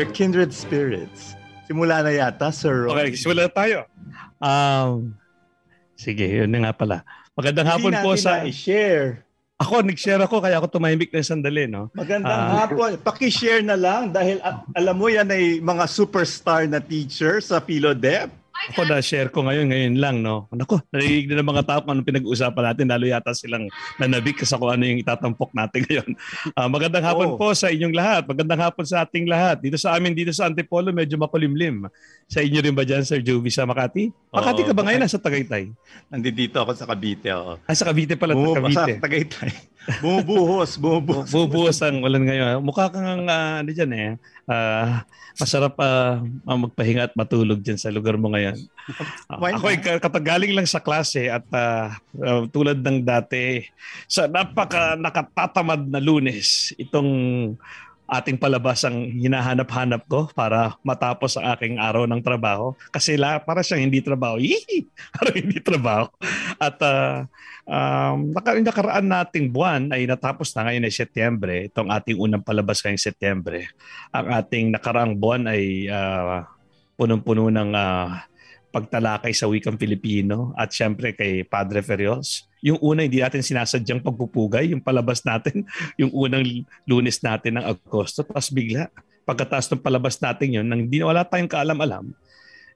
Your kindred spirits. Simula na yata, Sir Ron. Okay, simula na tayo. Um, sige, yun na nga pala. Magandang Hindi hapon po sa... na-share. Ako, nag-share ako kaya ako tumahimik na sandali, no? Magandang Ah. hapon. Paki-share na lang dahil a- alam mo yan ay mga superstar na teacher sa PhiloDep. Ako na-share ko ngayon, ngayon lang, no? Nako, narinig na ng mga tao kung anong pinag-uusapan natin, lalo yata silang nanabik sa kung ano yung itatampok natin ngayon. Ah, magandang hapon Oo. po sa inyong lahat. Magandang hapon sa ating lahat. Dito sa amin, dito sa Antipolo, medyo makulimlim. Sa inyo rin ba dyan, Sir Jovi, sa Makati? Makati Oo. ka ba ngayon? Nasa Tagaytay? Nandito ako sa Cavite. Oh. Ah, sa Cavite pala, Bumubuhos Cavite. sa Tagaytay. Bumubuhos, bumubuhos. Bubuhos ang ulan ngayon. Mukha kang uh, ano dyan eh. ah, masarap pa magpahinga at matulog dyan sa lugar mo ngayon. Why ako ay ka- katagaling lang sa klase at ah, ah, tulad ng dati sa napaka nakatatamad na lunes itong ating palabas ang hinahanap-hanap ko para matapos ang aking araw ng trabaho. Kasi la, para siyang hindi trabaho. Yee! Parang hindi trabaho. At ah, um, nakaraan nating buwan ay natapos na ngayon ay Setyembre. Itong ating unang palabas ngayong Setyembre. Ang ating nakaraang buwan ay ah, punong-puno ng ah, pagtalakay sa wikang Pilipino at syempre kay Padre Ferrios. Yung una, hindi natin sinasadyang pagpupugay. Yung palabas natin, yung unang lunes natin ng Agosto. Tapos bigla, pagkatapos ng palabas natin yun, nang hindi wala tayong kaalam-alam,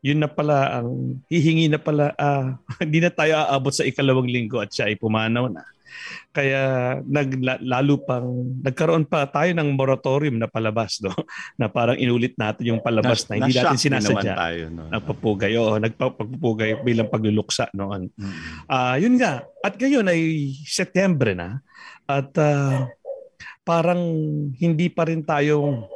yun na pala ang hihingi na pala, ah, hindi na tayo aabot sa ikalawang linggo at siya ay pumanaw na. Kaya nag, la- lalo pang, nagkaroon pa tayo ng moratorium na palabas, no? na parang inulit natin yung palabas na, hindi natin sinasadya. tayo. No? Nagpapugay, oo, nagpapugay bilang pagluluksa noon. Mm. Ah, yun nga. At ngayon ay Setyembre na at ah, parang hindi pa rin tayo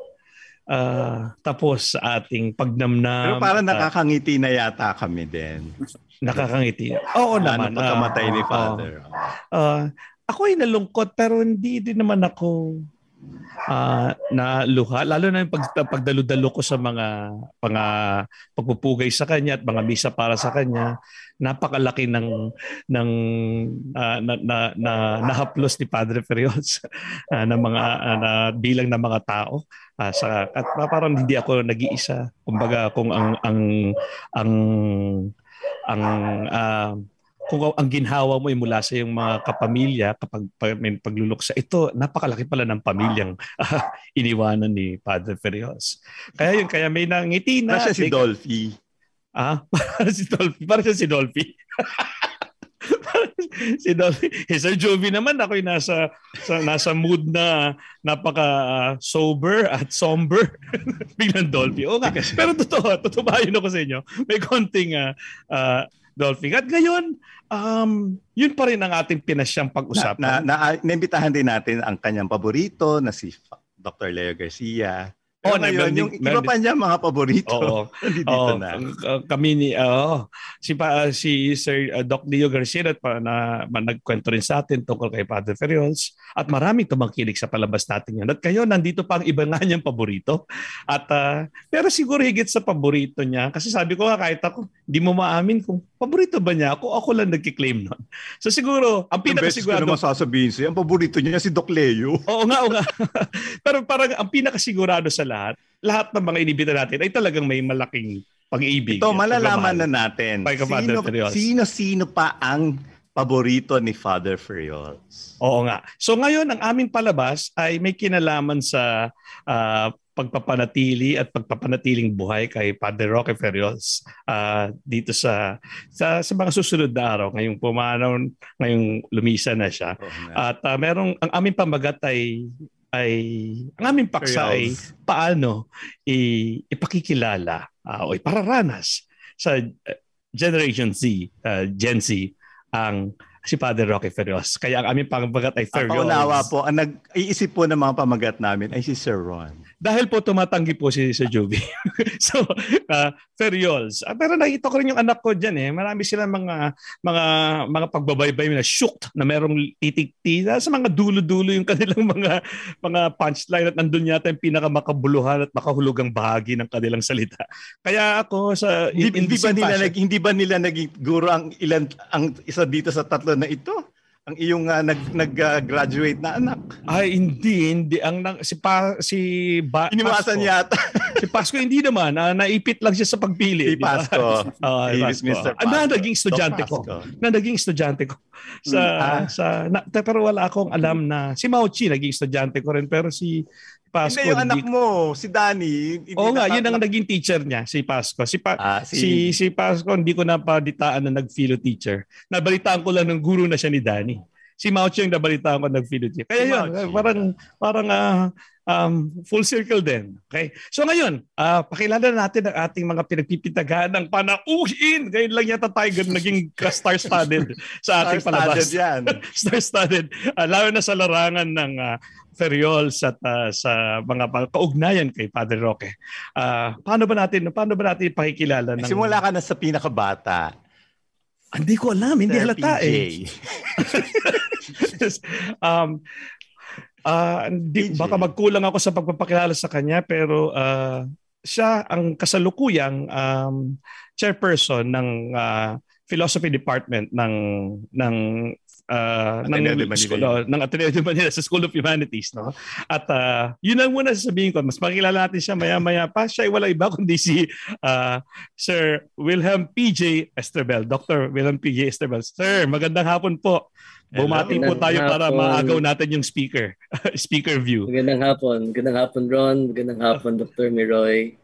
ah, tapos sa ating pagnamnam. Pero parang nakakangiti na yata kami din. nakakangiti. Oo naman. na pagkamatay ni oo. Ah, ako ay nalungkot pero hindi din naman ako ah na luha lalo na yung pag, pagdalo-dalo ko sa mga mga pagpupugay sa kanya at mga misa para sa kanya napakalaki ng ng ah, na, na, na nahaplos ni Padre Ferrios ah, ng mga ah, na bilang ng mga tao. Ah, sa at parang hindi ako nag-iisa. Kumbaga kung ang ang ang ang ah, kung ang ginhawa mo ay mula sa iyong mga kapamilya kapag pag, may pagluluksa, ito napakalaki pala ng pamilyang ah, iniwanan ni Padre Ferrios. Kaya yun, kaya may nangiti na. Siya si Dolphy. Ah, para si Dolphy. Para siya si Dolphy. si Dolphy. Eh, Sir Jovi naman ako nasa sa, nasa mood na napaka ah, sober at somber. Biglang Dolphy. Oo nga. Pero totoo, totoo ba yun ako sa inyo? May konting ah, ah, Dolphy. At ngayon, um, yun pa rin ang ating pinasyang Na, pag-usapan. na, na, naimbitahan din natin ang kanyang paborito na si Dr. Leo Garcia. Oh, Pero na- ngayon, yung iba pa niya mga paborito. Oo. Nandito Oo, na. kami ni oo. si pa si Sir uh, Doc Leo Garcia at pa, na, ma- nagkwento rin sa atin tungkol kay Padre Ferrios at maraming tumangkilik sa palabas natin yun. At kayo nandito pa ang iba nga niyang paborito. At ah, pero siguro higit sa paborito niya kasi sabi ko nga kahit ako hindi mo maamin kung paborito ba niya ako ako lang nagki-claim nun. So siguro ang Ang beses ko pinakasigurado naman sasabihin sa'yo, ang paborito niya si Doc Leo. Oo nga, oo nga. Pero parang ang pinakasigurado sa lahat, lahat ng mga inibita natin ay talagang may malaking pag-ibig. Ito, malalaman na natin. Sino, sino, sino pa ang paborito ni Father Ferrios? Oo nga. So ngayon, ang aming palabas ay may kinalaman sa ah, pagpapanatili at pagpapanatiling buhay kay Padre Roque Ferrios ah, dito sa, sa sa mga susunod na araw. Ngayong pumanaw, ngayong lumisa na siya. Nga. At ah, merong, ang aming pamagat ay ay ang aming paksa ay Ferrios. paano i- ipakikilala ah, o ipararanas sa uh, Generation Z, uh, Gen Z, ang si Father Roque Ferrios. Kaya ang aming pamagat ay Ang Ferrios. paunawa po, ang nag-iisip po ng mga pamagat namin ay si Sir Ron. Dahil po tumatanggi po si Sir Jovi. so, uh, Ferriols. Ah, pero nakita ko rin yung anak ko dyan eh. Marami silang mga mga mga pagbabaybay na shooked na merong titikti sa mga dulo-dulo yung kanilang mga mga punchline at nandun yata yung pinakamakabuluhan at makahulugang bahagi ng kanilang salita. Kaya ako sa Hindi, in- in hindi ba nila nag, hindi ba nila naging guro ang ilan ang isa dito sa tatlo na ito? Ang iyong uh, nag nag-graduate na anak. Ay hindi, hindi ang nang, si pa si ba, Iniwasan yata. si Pasco hindi naman, uh, naipit lang siya sa pagpili. Si Pasco. Uh, si Pasco. Mr. Pasco. na naging estudyante ko. Na naging estudyante ko. Sa mm, ah. sa na, pero wala akong alam na si Mauchi naging estudyante ko rin pero si Pasco. Hindi yung anak mo, si Danny. Oo nga, yun ang naging teacher niya, si Pasco. Si, pa, ah, si... si, si Pasco, hindi ko napaditaan na nag-philo teacher. Nabalitaan ko lang ng guru na siya ni Danny. Si Maucho yung nabalitaan ko nag-philo teacher. Kaya si yun, Mauchi. parang, parang uh, um, full circle din. Okay? So ngayon, uh, pakilala natin ang ating mga pinagpipitagaan ng panauhin. Ngayon lang yata tayo naging star-studded sa ating palabas. Star-studded yan. star-studded. Uh, lalo na sa larangan ng uh, Ferriols at uh, sa mga kaugnayan kay Padre Roque. Uh, paano ba natin paano ba natin pakikilala ng Simula ka na sa pinakabata. Hindi ko alam, hindi halata eh. um, uh, di, baka magkulang ako sa pagpapakilala sa kanya pero uh, siya ang kasalukuyang um, chairperson ng uh, philosophy department ng ng uh, ng, de school, no, ng Ateneo de Manila sa School of Humanities. No? At uh, yun ang muna sasabihin ko. Mas makilala natin siya maya-maya pa. Siya ay wala iba kundi si uh, Sir Wilhelm P.J. Estrebel. Dr. Wilhelm P.J. Estrebel. Sir, magandang hapon po. Bumati po tayo hapon. para maagaw natin yung speaker speaker view. Magandang hapon. Magandang hapon Ron. Magandang hapon Dr. Miroy.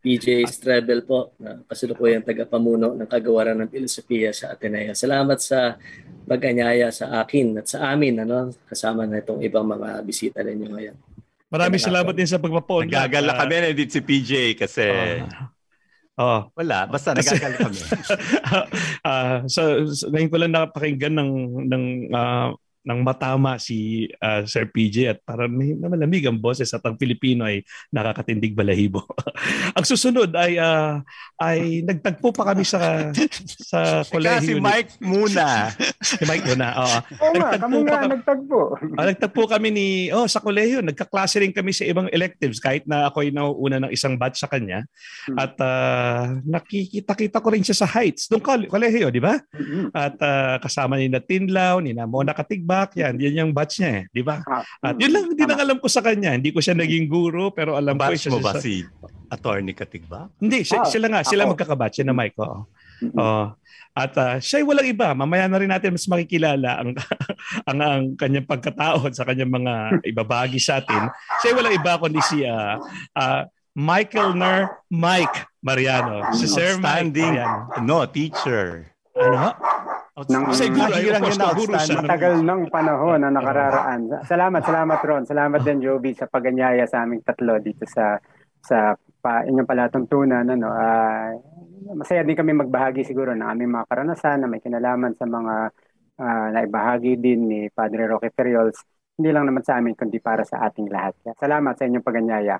PJ Strebel po, na kasulukuyang tagapamuno ng kagawaran ng filosofiya sa Ateneo. Salamat sa pag-anyaya sa akin at sa amin, ano, kasama na itong ibang mga bisita ninyo ngayon. Maraming salamat din sa pagpapaon. Nagagala kami na din si PJ kasi uh, oh. Wala, basta nagagala kami. uh, so, so, ngayon ko lang napakinggan ng, ng uh, ng matama si uh, Sir PJ at para may malamig ang boses at ang Pilipino ay nakakatindig balahibo. ang susunod ay uh, ay nagtagpo pa kami sa sa kolehiyo. Si Mike muna. si Mike muna. Oo. Oo nga, kami nga kami, nagtagpo. uh, nagtagpo kami ni oh sa kolehiyo, nagkaklase rin kami sa ibang electives kahit na ako ay nauuna ng isang batch sa kanya. Hmm. At uh, nakikita-kita ko rin siya sa Heights, nung kolehiyo, di ba? Hmm. At uh, kasama ni na Tinlaw, ni na Mona Katig back yan. Yan yung batch niya eh, di ba? Ah, At yun lang din ang alam ko sa kanya. Hindi ko siya naging guro pero alam batch ko siya. mo ba si Attorney Katigba? Hindi, siya, ah, sila nga. Sila magkakabatch na Mike. Oh. Oh. At uh, siya ay walang iba. Mamaya na rin natin mas makikilala ang, ang, ang kanyang pagkatao sa kanyang mga ibabagi sa atin. Siya ay walang iba kundi si uh, uh, Michael Ner Mike Mariano. Si Sir Mike Mariano. No, teacher. Ano? ng siguro ay of course guru siya. Matagal ng panahon na nakararaan. Salamat, salamat Ron. Salamat din Joby sa paganyaya sa aming tatlo dito sa sa pa, inyong palatuntunan ano. Uh, masaya din kami magbahagi siguro ng aming mga karanasan na may kinalaman sa mga uh, naibahagi din ni Padre Roque Ferriols. Hindi lang naman sa amin kundi para sa ating lahat. Salamat sa inyong paganyaya.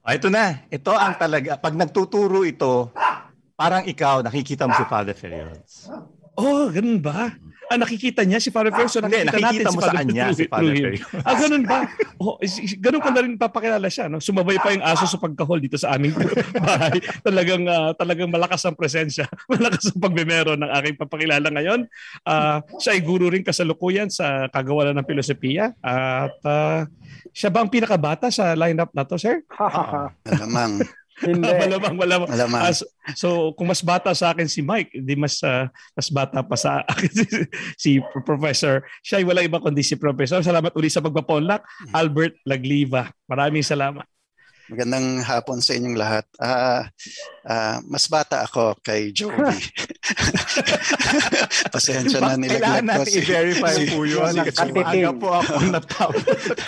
Oh, ito na. Ito ang talaga. Pag nagtuturo ito, Parang ikaw, nakikita mo si Father Ferrios. Oh, ganun ba? Ah, nakikita niya si Father Ferrios? So nakikita, Hindi, nakikita natin mo si Father, sa kanya si Father Ferrios. Ah, ganun ba? Oh, ganun ko na rin papakilala siya. No? Sumabay pa yung aso sa pagkahol dito sa aming bahay. talagang, uh, talagang malakas ang presensya. Malakas ang pagmemero ng aking papakilala ngayon. Uh, siya ay guru rin kasalukuyan sa kagawalan ng filosofiya. At uh, siya ba ang pinakabata sa lineup na to, sir? Alamang. Hindi. malamang, malamang. malamang. As, so, kung mas bata sa akin si Mike, hindi mas uh, mas bata pa sa akin si, si Professor. Siya ay wala iba kundi si Professor. Salamat uli sa pagpaponlak. Albert Lagliva. Maraming salamat. Magandang hapon sa inyong lahat. Uh, uh, mas bata ako kay Joey. Pasensya na nilaglag ko. si, i-verify si, po yun. Si, po ako natawag.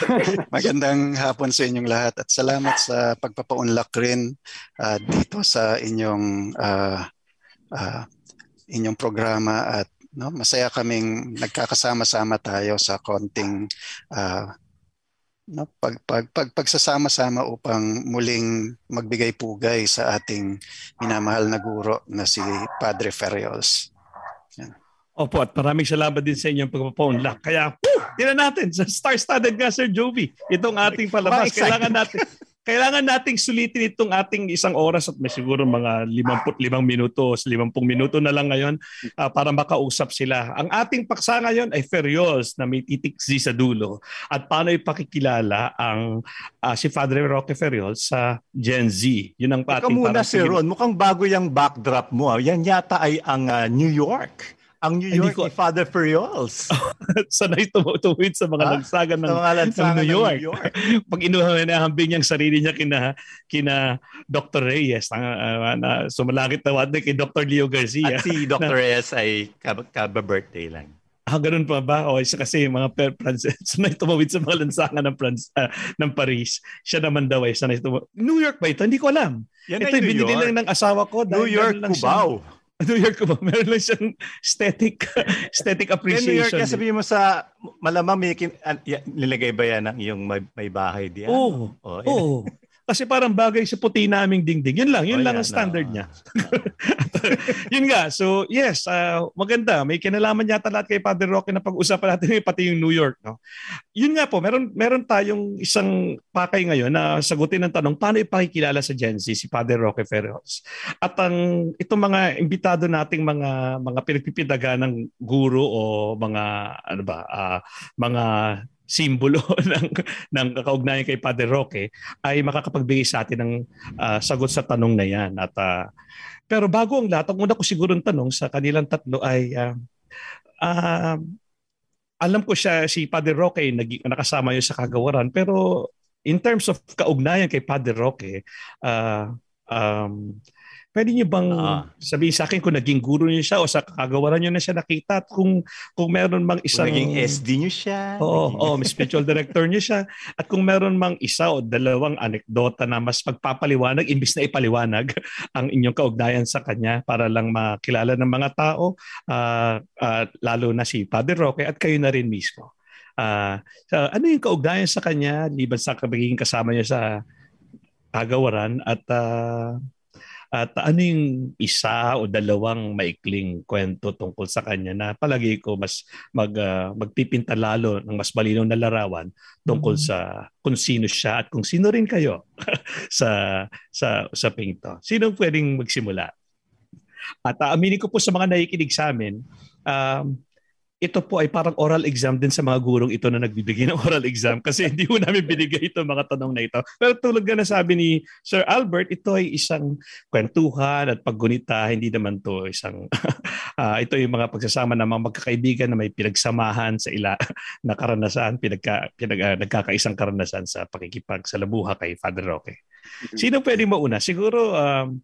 Magandang hapon sa inyong lahat at salamat sa pagpapaunlak rin uh, dito sa inyong uh, uh, inyong programa at no masaya kaming nagkakasama-sama tayo sa konting uh, no, pag, pag, pag, pagsasama-sama upang muling magbigay pugay sa ating minamahal na guro na si Padre Ferriols. Yan. Opo, at maraming salamat din sa inyong pagpapaunlak. Kaya, woo, tinan natin, sa star-studded nga, Sir Jovi, itong ating palabas. Kailangan natin, kailangan nating sulitin itong ating isang oras at may siguro mga 55 minuto, 50 minuto na lang ngayon uh, para makausap sila. Ang ating paksa ngayon ay Ferriols na may titiksi sa dulo at paano ipakikilala ang uh, si Father Roque Ferriols sa Gen Z. Yun ang ating Ikaw muna, si Ron, mukhang bago yung backdrop mo. Yan yata ay ang uh, New York. Ang New York ko, ni Father Ferriols. Sanay tumutuwid sa mga ha? lansagan ng, mga lansagan ng New York. New York. Pag inuha na hambing niyang sarili niya kina, kina Dr. Reyes, na, uh, na sumalangit na wad kay Dr. Leo Garcia. At si Dr. Reyes ay kaba-birthday lang. Ah, ganun pa ba? O isa kasi mga per Francis, sanay tumawid sa mga lansangan ng France, uh, ng Paris. Siya naman daw ay sanay tumawid. New York ba ito? Hindi ko alam. Yan ito ay binili lang ng asawa ko. New York, Cubao. Siya, New York ko ba? Meron lang siyang aesthetic, aesthetic appreciation. New York, kaya sabihin mo sa, malamang may, kin, uh, nilagay ba yan ang iyong may, may bahay diyan? Oo. Oh, oh, oh. Kasi parang bagay sa puti naming dingding. Yun lang, yun oh, lang yan, ang standard no. niya. yun nga. So, yes, uh, maganda. May kinalaman yata lahat kay Father Roque na pag-usapan natin pati yung New York. No? Yun nga po, meron, meron tayong isang pakay ngayon na sagutin ng tanong, paano ipakikilala sa Gen Z si Father Roque Ferros? At ang itong mga imbitado nating mga mga pinagpipidaga ng guro o mga ano ba, uh, mga simbolo ng ng kaugnayan kay Padre Roque ay makakapagbigay sa atin ng uh, sagot sa tanong na yan. At uh, pero bago ang lahat, ang una ko siguro tanong sa kanilang tatlo ay uh, uh, alam ko siya si Padre Roque nag, nakasama yun sa kagawaran pero in terms of kaugnayan kay Padre Roque uh, um, Pwede niyo bang uh, sabihin sa akin kung naging guro niyo siya o sa kagawaran niyo na siya nakita at kung kung meron mang isang naging SD niyo siya. Oo, oh, oh, spiritual director niyo siya at kung meron mang isa o dalawang anekdota na mas pagpapaliwanag imbis na ipaliwanag ang inyong kaugnayan sa kanya para lang makilala ng mga tao uh, uh, lalo na si Father Roque at kayo na rin mismo. Uh, so, ano yung kaugnayan sa kanya liban sa pagiging kasama niya sa kagawaran at uh, at ano yung isa o dalawang maikling kwento tungkol sa kanya na palagi ko mas mag, uh, magpipinta lalo ng mas malinaw na larawan tungkol mm-hmm. sa kung sino siya at kung sino rin kayo sa sa sa pinto. Sino pwedeng magsimula? At uh, aminin ko po sa mga nakikinig sa amin, um, ito po ay parang oral exam din sa mga gurong ito na nagbibigay ng oral exam kasi hindi mo namin binigay itong mga tanong na ito. Pero tulad nga na sabi ni Sir Albert, ito ay isang kwentuhan at paggunita, hindi naman to isang uh, ito yung mga pagsasama ng mga magkakaibigan na may pinagsamahan sa ila na karanasan, pinagka, pinag, uh, nagkakaisang karanasan sa pakikipagsalamuha kay Father Roque. Mm-hmm. Sino pwedeng mauna? Siguro um,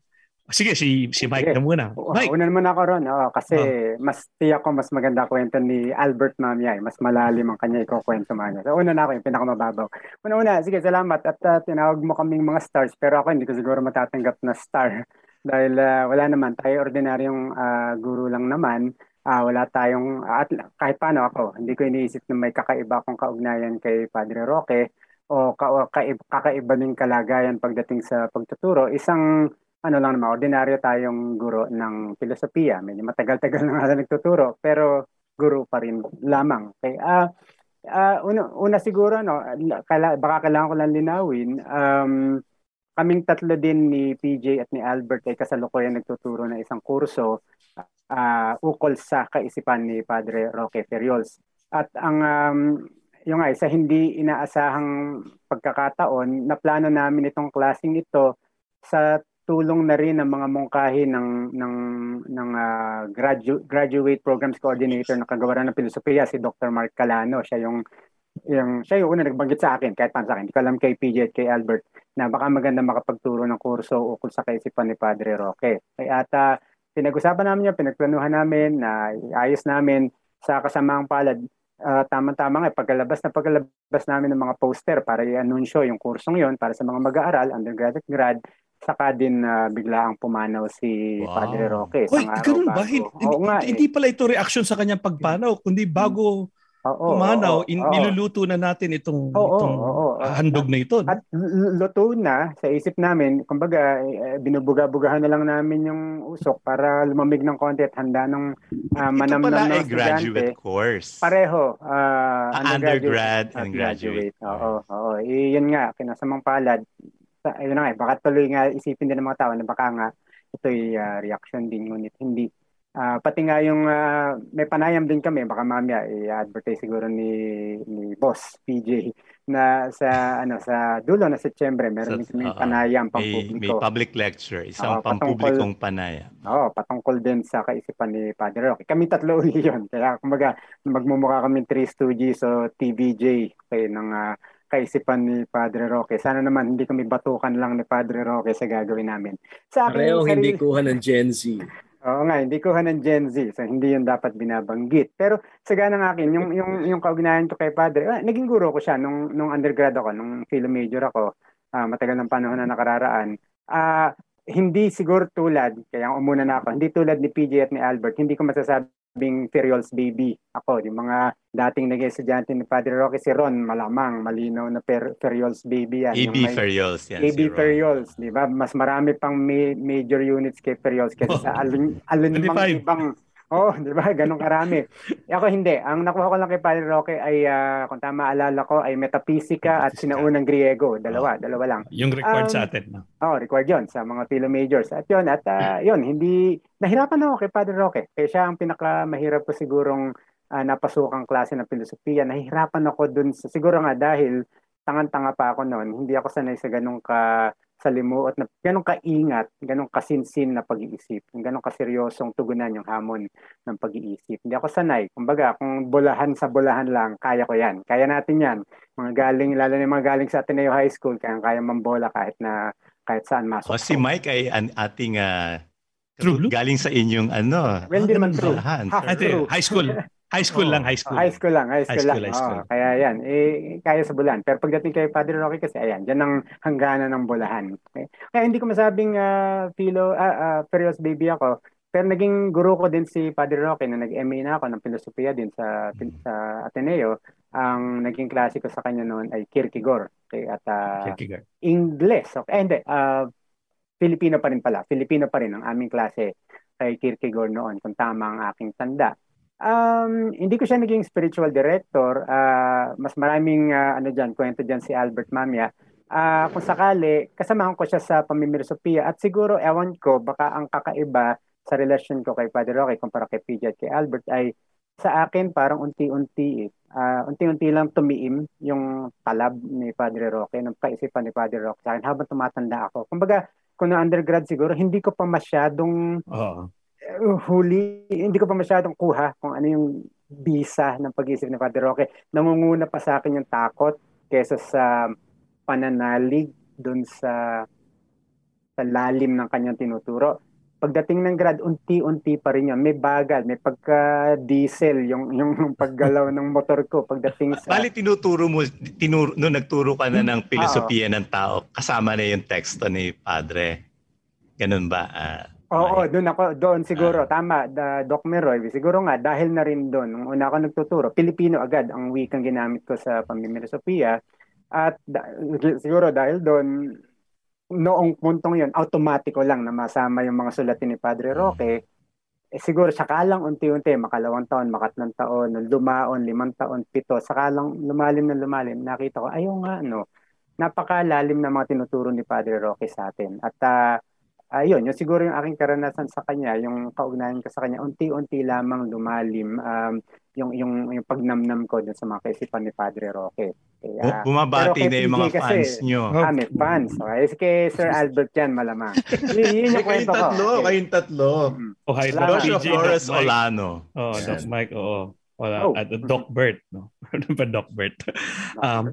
Sige, si, si Mike Sige. na muna. Mike. Una naman ako ron. Oh, kasi oh. mas tiyak ko mas maganda kwento ni Albert Mamiay. Mas malalim ang kanya ikukwento man niya. So una na ako yung pinakamababaw. Una-una, sige, salamat. At uh, tinawag mo kaming mga stars. Pero ako hindi ko siguro matatanggap na star. Dahil uh, wala naman. Tayo ordinaryong uh, guru lang naman. Uh, wala tayong, at kahit paano ako, hindi ko iniisip na may kakaiba akong kaugnayan kay Padre Roque o ka, o kakaiba ng kalagayan pagdating sa pagtuturo. Isang ano lang naman, ordinaryo tayong guro ng filosofiya. Medyo matagal-tagal na nga nagtuturo, pero guro pa rin lamang. Okay. Uh, uh, una, una siguro, no, kala, baka kailangan ko lang linawin, um, kaming tatlo din ni PJ at ni Albert ay kasalukuyan nagtuturo ng isang kurso uh, ukol sa kaisipan ni Padre Roque Ferriols. At ang um, yung ay sa hindi inaasahang pagkakataon, na plano namin itong klaseng ito sa tulong na rin ng mga mungkahi ng ng ng uh, gradu- graduate programs coordinator ng kagawaran ng filosofiya si Dr. Mark Calano. Siya yung yung siya yung una nagbanggit sa akin kahit pa sa akin. Hindi ko alam kay PJ at kay Albert na baka maganda makapagturo ng kurso ukol sa kaisipan ni Padre Roque. Kaya at uh, pinag-usapan namin yan pinagplanuhan namin na uh, ayos namin sa kasamaang palad. Uh, tama-tama nga pagkalabas na pagkalabas namin ng mga poster para i-anunsyo yung kursong yon para sa mga mag-aaral undergrad at grad saka din uh, bigla ang pumanaw si wow. Padre Roque. Hoy, ganun ba? Hindi, Oo, nga, hindi eh. pala ito reaction sa kanyang pagpanaw, kundi bago Oo, pumanaw, oo, in, oo. niluluto na natin itong, oo, itong oo, oo. handog na ito. At luto na sa isip namin, kumbaga eh, binubuga-bugahan na lang namin yung usok para lumamig ng konti at handa ng uh, manamnam ng estudyante. graduate course. Pareho. Uh, undergrad, undergrad and graduate. graduate. Oo, oo. E, yun nga, kinasamang palad ayun na nga, eh, baka tuloy nga isipin din ng mga tao na baka nga ito'y uh, reaction din, ngunit hindi. Uh, pati nga yung uh, may panayam din kami, baka mamaya i-advertise siguro ni ni boss PJ na sa ano sa dulo na Setyembre meron din kami uh, panayam pampubliko. May, may public lecture, isang uh, pampublikong panayam. Oo, oh, patungkol din sa kaisipan ni Padre Roque. Kami tatlo yun. Kaya kumbaga magmumukha kami three stooges o TVJ kay ng uh, kaisipan ni Padre Roque. Sana naman hindi kami batukan lang ni Padre Roque sa gagawin namin. Sa akin, Pareho hindi kuha ng Gen Z. Oo nga, hindi ko ng Gen Z. So, hindi yun dapat binabanggit. Pero sa ganang akin, yung, yung, yung kaugnayan ko kay Padre, ah, naging guro ko siya nung, nung undergrad ako, nung philo major ako, ah, matagal ng panahon na nakararaan. Ah, hindi siguro tulad, kaya umuna na ako, hindi tulad ni PJ at ni Albert, hindi ko masasabi sabing Ferriols baby ako. Yung mga dating naging estudyante ni Padre Roque, si Ron, malamang, malinaw na per, Ferriols baby yan. AB Ferriols yan. AB si Ferriols, di ba? Mas marami pang ma- major units kay Ferriols kaysa oh. sa alin, alin mang ibang Oh, di ba? Ganun karami. E ako hindi. Ang nakuha ko lang kay Padre Roque ay, uh, kung tama alala ko, ay Metaphysica at Sinaunang Griego. Dalawa, oh. dalawa lang. Yung required um, sa atin. No? Oh, required yon sa mga philo majors. At yun, at uh, yun, hindi, nahirapan ako kay Padre Roque. Kaya siya ang pinakamahirap ko sigurong uh, napasukang klase ng filosofiya. Nahirapan ako dun, sa, siguro nga dahil tangan-tanga pa ako noon. Hindi ako sanay sa ganung ka sa limuot na ganong kaingat, ganong kasinsin na pag-iisip, ganong kaseryosong tugunan yung hamon ng pag-iisip. Hindi ako sanay. Kumbaga, kung bulahan sa bulahan lang, kaya ko yan. Kaya natin yan. Mga galing, lalo na mga galing sa Ateneo High School, kaya kaya mambola kahit na kahit saan masok. O si Mike ay an ating uh, True galing sa inyong ano. Well, hindi naman true. Half true. High school. High school oh, lang, high school. High school lang, high school, high school lang. High school. Oh, kaya yan, eh, kaya sa bulan. Pero pagdating kay Padre Rocky kasi, ayan, dyan ang hangganan ng bulahan. Okay? Kaya hindi ko masabing uh, philo, uh, uh, Ferios baby ako. Pero naging guru ko din si Padre Roque na nag-MA na ako ng filosofiya din sa, sa Ateneo. Ang naging klase ko sa kanya noon ay Kierkegaard. Okay? At uh, Kierkegaard. Ingles. Okay? Eh, hindi. Uh, Filipino pa rin pala. Filipino pa rin ang aming klase kay Kierkegaard noon kung tama ang aking tanda. Um, hindi ko siya naging spiritual director. Uh, mas maraming uh, ano diyan, kwento diyan si Albert Mamia. Uh, kung sakali, kasamahan ko siya sa pamimilosofiya at siguro ewan ko baka ang kakaiba sa relasyon ko kay Padre Roque kumpara kay PJ at kay Albert ay sa akin parang unti-unti eh. Uh, unti-unti lang tumiim yung talab ni Padre Roque, ng kaisipan ni Padre Roque sa akin habang tumatanda ako. Kumbaga, kung na undergrad siguro, hindi ko pa masyadong uh-huh huli, hindi ko pa masyadong kuha kung ano yung bisa ng pag-iisip ni Father Roque. Nangunguna pa sa akin yung takot kesa sa pananalig doon sa sa lalim ng kanyang tinuturo. Pagdating ng grad, unti-unti pa rin yun. May bagal, may pagka-diesel yung, yung paggalaw ng motor ko pagdating sa... Bali, tinuturo mo, tinuro, no, nagturo ka na ng filosofiya ng tao, kasama na yung teksto ni Padre. Ganun ba? Uh, Oo, doon ako, doon siguro, uh, tama, the, Doc Meroy, siguro nga, dahil na rin doon, nung una ako nagtuturo, Pilipino agad ang wikang ginamit ko sa pamimilosofiya, at da, siguro dahil doon, noong puntong yon automatiko lang na masama yung mga sulatin ni Padre Roque, eh, siguro saka lang unti-unti, makalawang taon, makatlang taon, lumaon, limang taon, pito, saka lang lumalim na lumalim, nakita ko, ayaw nga, no, napakalalim na mga tinuturo ni Padre Roque sa atin. At uh, ayun, uh, yung siguro yung aking karanasan sa kanya, yung kaugnayan ko sa kanya, unti-unti lamang lumalim um, yung, yung, yung pagnamnam ko dun sa mga kaisipan ni Padre Roque. Kaya, Bumabati na yung mga kasi, fans nyo. Ah, may fans. Okay. Kay Sir Albert yan, malamang. yun, yun yung kwento ko. Tatlo, okay. kayong tatlo. Mm. Oh, hi, Joshua Flores Olano. Oh, Doc Mike, oo. Wala, oh. at Doc Bert, no? Ano ba Doc Bert? um,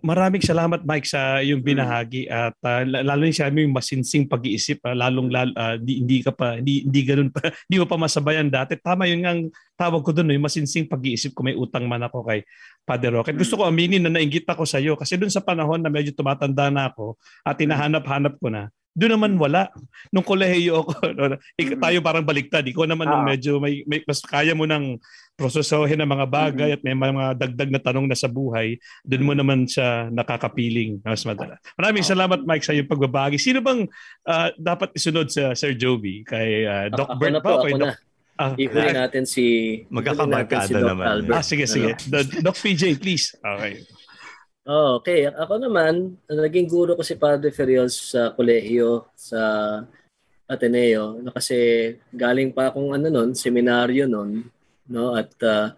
maraming salamat Mike sa yung mm. binahagi at uh, lalo ni sabi yung masinsing pag-iisip, uh, lalong lalo, uh, di, hindi ka pa hindi hindi ganoon pa, hindi mo pa masabayan dati. Tama yun ang tawag ko doon, yung masinsing pag-iisip ko may utang man ako kay Father Rocket. Gusto ko aminin na nainggit ako sa iyo kasi doon sa panahon na medyo tumatanda na ako at hinahanap-hanap ko na doon naman wala. Nung kolehiyo ako, mm-hmm. tayo parang baliktad. Ikaw naman nung medyo may, may, mas kaya mo nang prosesohin ng mga bagay mm-hmm. at may mga dagdag na tanong na sa buhay, doon mo naman siya nakakapiling mas madala. Maraming salamat Mike sa iyong pagbabagi. Sino bang uh, dapat isunod sa Sir Joby? Kay uh, Doc ako Bert po, ako Doc... na. Ah, Ihuli natin si magkakabarkada si naman. Albert. Ah, sige, sige. Ano? Doc PJ, please. Okay. Oh, okay. Ako naman, naging guro ko si Padre Ferios sa kolehiyo sa Ateneo na kasi galing pa akong ano noon, seminaryo noon, no? At uh,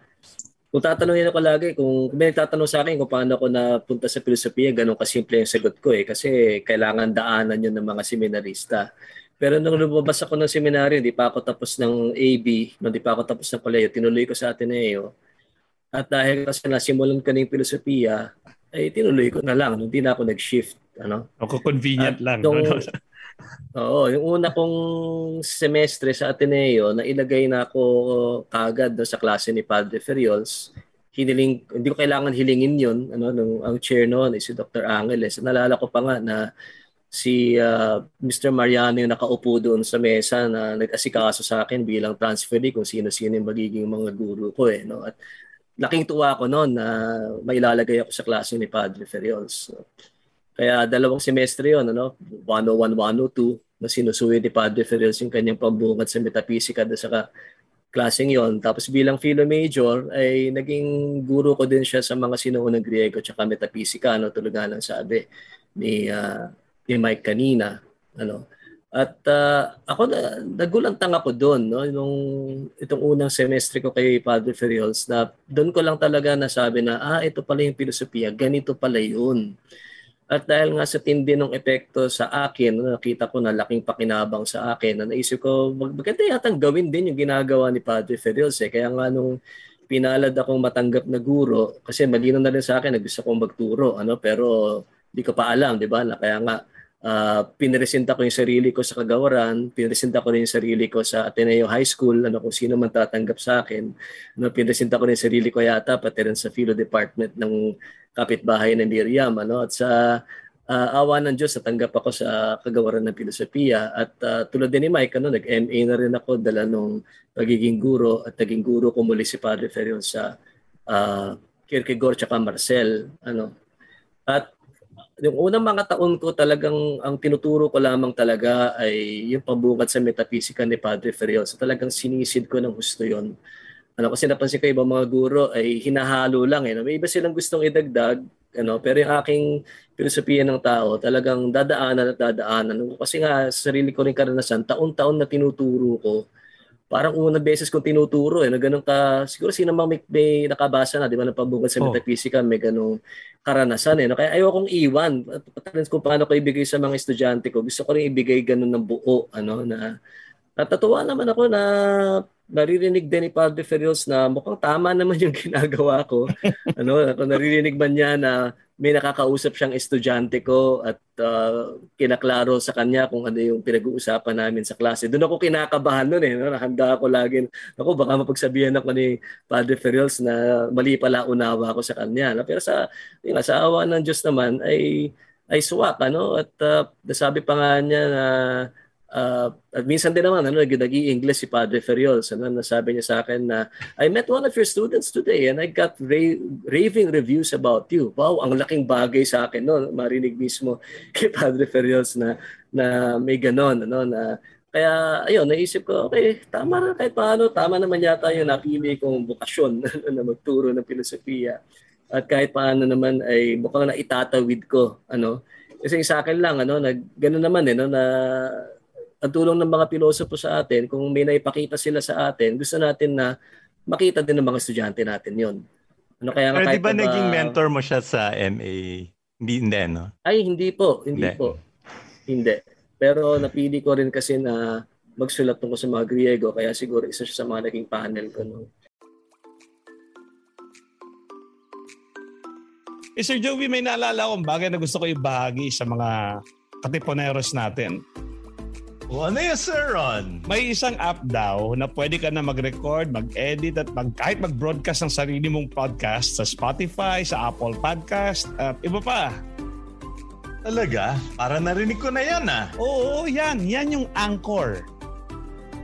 kung tatanungin ako lagi, kung, kung may tatanong sa akin kung paano ako napunta sa filosofiya, ganun kasimple yung sagot ko eh. Kasi kailangan daanan yun ng mga seminarista. Pero nung lumabas ako ng seminaryo, hindi pa ako tapos ng AB, hindi pa ako tapos ng kolehiyo, tinuloy ko sa Ateneo. At dahil kasi nasimulan ko na yung filosofiya, ay tinuloy ko na lang. Hindi na ako nag-shift. Ano? Ako convenient At lang. Nung, no? Oo, yung una kong semestre sa Ateneo, na ilagay na ako kagad no, sa klase ni Padre Ferriols. Hiniling, hindi ko kailangan hilingin yun. Ano, nung, ang chair noon is si Dr. Angeles. Nalala ko pa nga na si uh, Mr. Mariano yung nakaupo doon sa mesa na nag-asikaso sa akin bilang transferee kung sino-sino yung magiging mga guru ko eh. No? At laking tuwa ko noon na mailalagay ako sa klase ni Padre Ferriols. So, kaya dalawang semestre yon ano? 101, 102 na sinusuwi ni Padre Ferriols yung kanyang pambungad sa metaphysica doon sa klaseng yon. Tapos bilang philo major ay naging guro ko din siya sa mga sinuunang Griego at metaphysica, ano, tulad nga lang sabi ni, uh, ni Mike kanina. Ano. At uh, ako na nagulantang ako doon no nung itong unang semestre ko kay Padre Ferriols na doon ko lang talaga nasabi na ah ito pala yung filosofiya, ganito pala 'yun. At dahil nga sa tindi ng epekto sa akin, nakita ko na laking pakinabang sa akin, na naisip ko, maganda yatang gawin din yung ginagawa ni Padre Ferriols. Eh. Kaya nga nung pinalad akong matanggap na guro, kasi malino na rin sa akin na gusto kong magturo, ano, pero hindi ko pa alam, di ba? Na kaya nga, uh, ko yung sarili ko sa kagawaran, piniresenta ko rin yung sarili ko sa Ateneo High School, ano kung sino man tatanggap sa akin. Ano, piniresenta ko rin yung sarili ko yata, pati rin sa Philo Department ng kapitbahay ng Miriam. Ano? At sa uh, awa ng Diyos, natanggap ako sa kagawaran ng filosofiya. At uh, tulad din ni Mike, ano, nag-MA na rin ako dala nung pagiging guro at naging guro ko muli si Padre Ferion sa uh, Kierkegaard at Marcel. Ano. At yung unang mga taon ko talagang ang tinuturo ko lamang talaga ay yung pabungad sa metaphysica ni Padre Ferriol. So talagang sinisid ko ng gusto yon. Ano, kasi napansin ko ibang mga guro ay hinahalo lang. Eh? May iba silang gustong idagdag, ano, pero yung aking filosofiya ng tao talagang dadaanan at dadaanan. Kasi nga, sarili ko rin karanasan, taon-taon na tinuturo ko parang unang beses kong tinuturo eh, na ganun ka, siguro sino mang may, may nakabasa na, di ba, na pabungad sa oh. metaphysica, may ganung karanasan eh. No? Kaya ayaw kong iwan, at kung paano ko ibigay sa mga estudyante ko, gusto ko rin ibigay ganun ng buo, ano, na natatuwa naman ako na naririnig din ni Padre Ferrios na mukhang tama naman yung ginagawa ko. ano, naririnig man niya na may nakakausap siyang estudyante ko at uh, kinaklaro sa kanya kung ano yung pinag-uusapan namin sa klase. Doon ako kinakabahan noon eh. No? Handa ako lagi. Ako baka mapagsabihan ako ni Padre Ferriols na mali pala unawa ako sa kanya. No? Pero sa, yun, sa awa ng Diyos naman ay ay swak ano at uh, nasabi pa nga niya na at minsan din naman, ano, nag-i-English si Padre Ferriol. So, ano, nasabi niya sa akin na, I met one of your students today and I got ra- raving reviews about you. Wow, ang laking bagay sa akin, no? Marinig mismo kay Padre Ferriol na, na may ganon, ano, na kaya ayun, naisip ko, okay, tama na kahit paano, tama naman yata yung napili kong bukasyon na magturo ng filosofiya. At kahit paano naman ay mukhang na itatawid ko, ano. Kasi sa akin lang, ano, nag, ganun naman eh, no, na ang tulong ng mga pilosopo sa atin, kung may naipakita sila sa atin, gusto natin na makita din ng mga estudyante natin yon. Ano kaya Pero di ba ba naging mentor mo siya sa MA? Hindi, hindi, no? Ay, hindi po. Hindi, hindi. po. Hindi. Pero napili ko rin kasi na magsulat tungkol sa mga Griego, kaya siguro isa siya sa mga naging panel ko. No? Eh, Sir Joey, may naalala akong bagay na gusto ko ibahagi sa mga katiponeros natin. O yun, Sir Ron? May isang app daw na pwede ka na mag-record, mag-edit at mag, kahit mag-broadcast ng sarili mong podcast sa Spotify, sa Apple Podcast at iba pa. Talaga? Para narinig ko na yan ah. Oo, yan. Yan yung Anchor.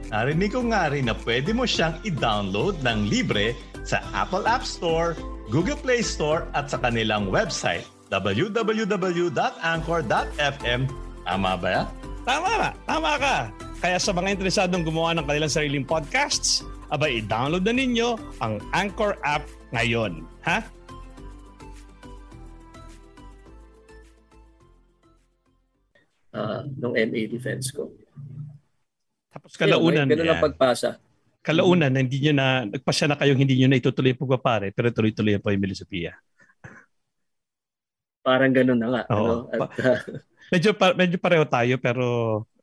Narinig ko nga rin na pwede mo siyang i-download ng libre sa Apple App Store, Google Play Store at sa kanilang website www.anchor.fm. Tama ba yan? Tama, tama ka. Kaya sa mga interesadong gumawa ng kanilang sariling podcasts, abay i-download na ninyo ang Anchor app ngayon. Ha? Uh, nung NA defense ko. Tapos kalaunan. Ayun, ganun ang pagpasa. Kalaunan, hindi nyo na, nagpasya na kayong hindi nyo na itutuloy yung pagpapare, pero tuloy-tuloy pa yung Melisopia. Parang ganun na nga. Oo. Ano? At, uh, medyo, medyo pareho tayo, pero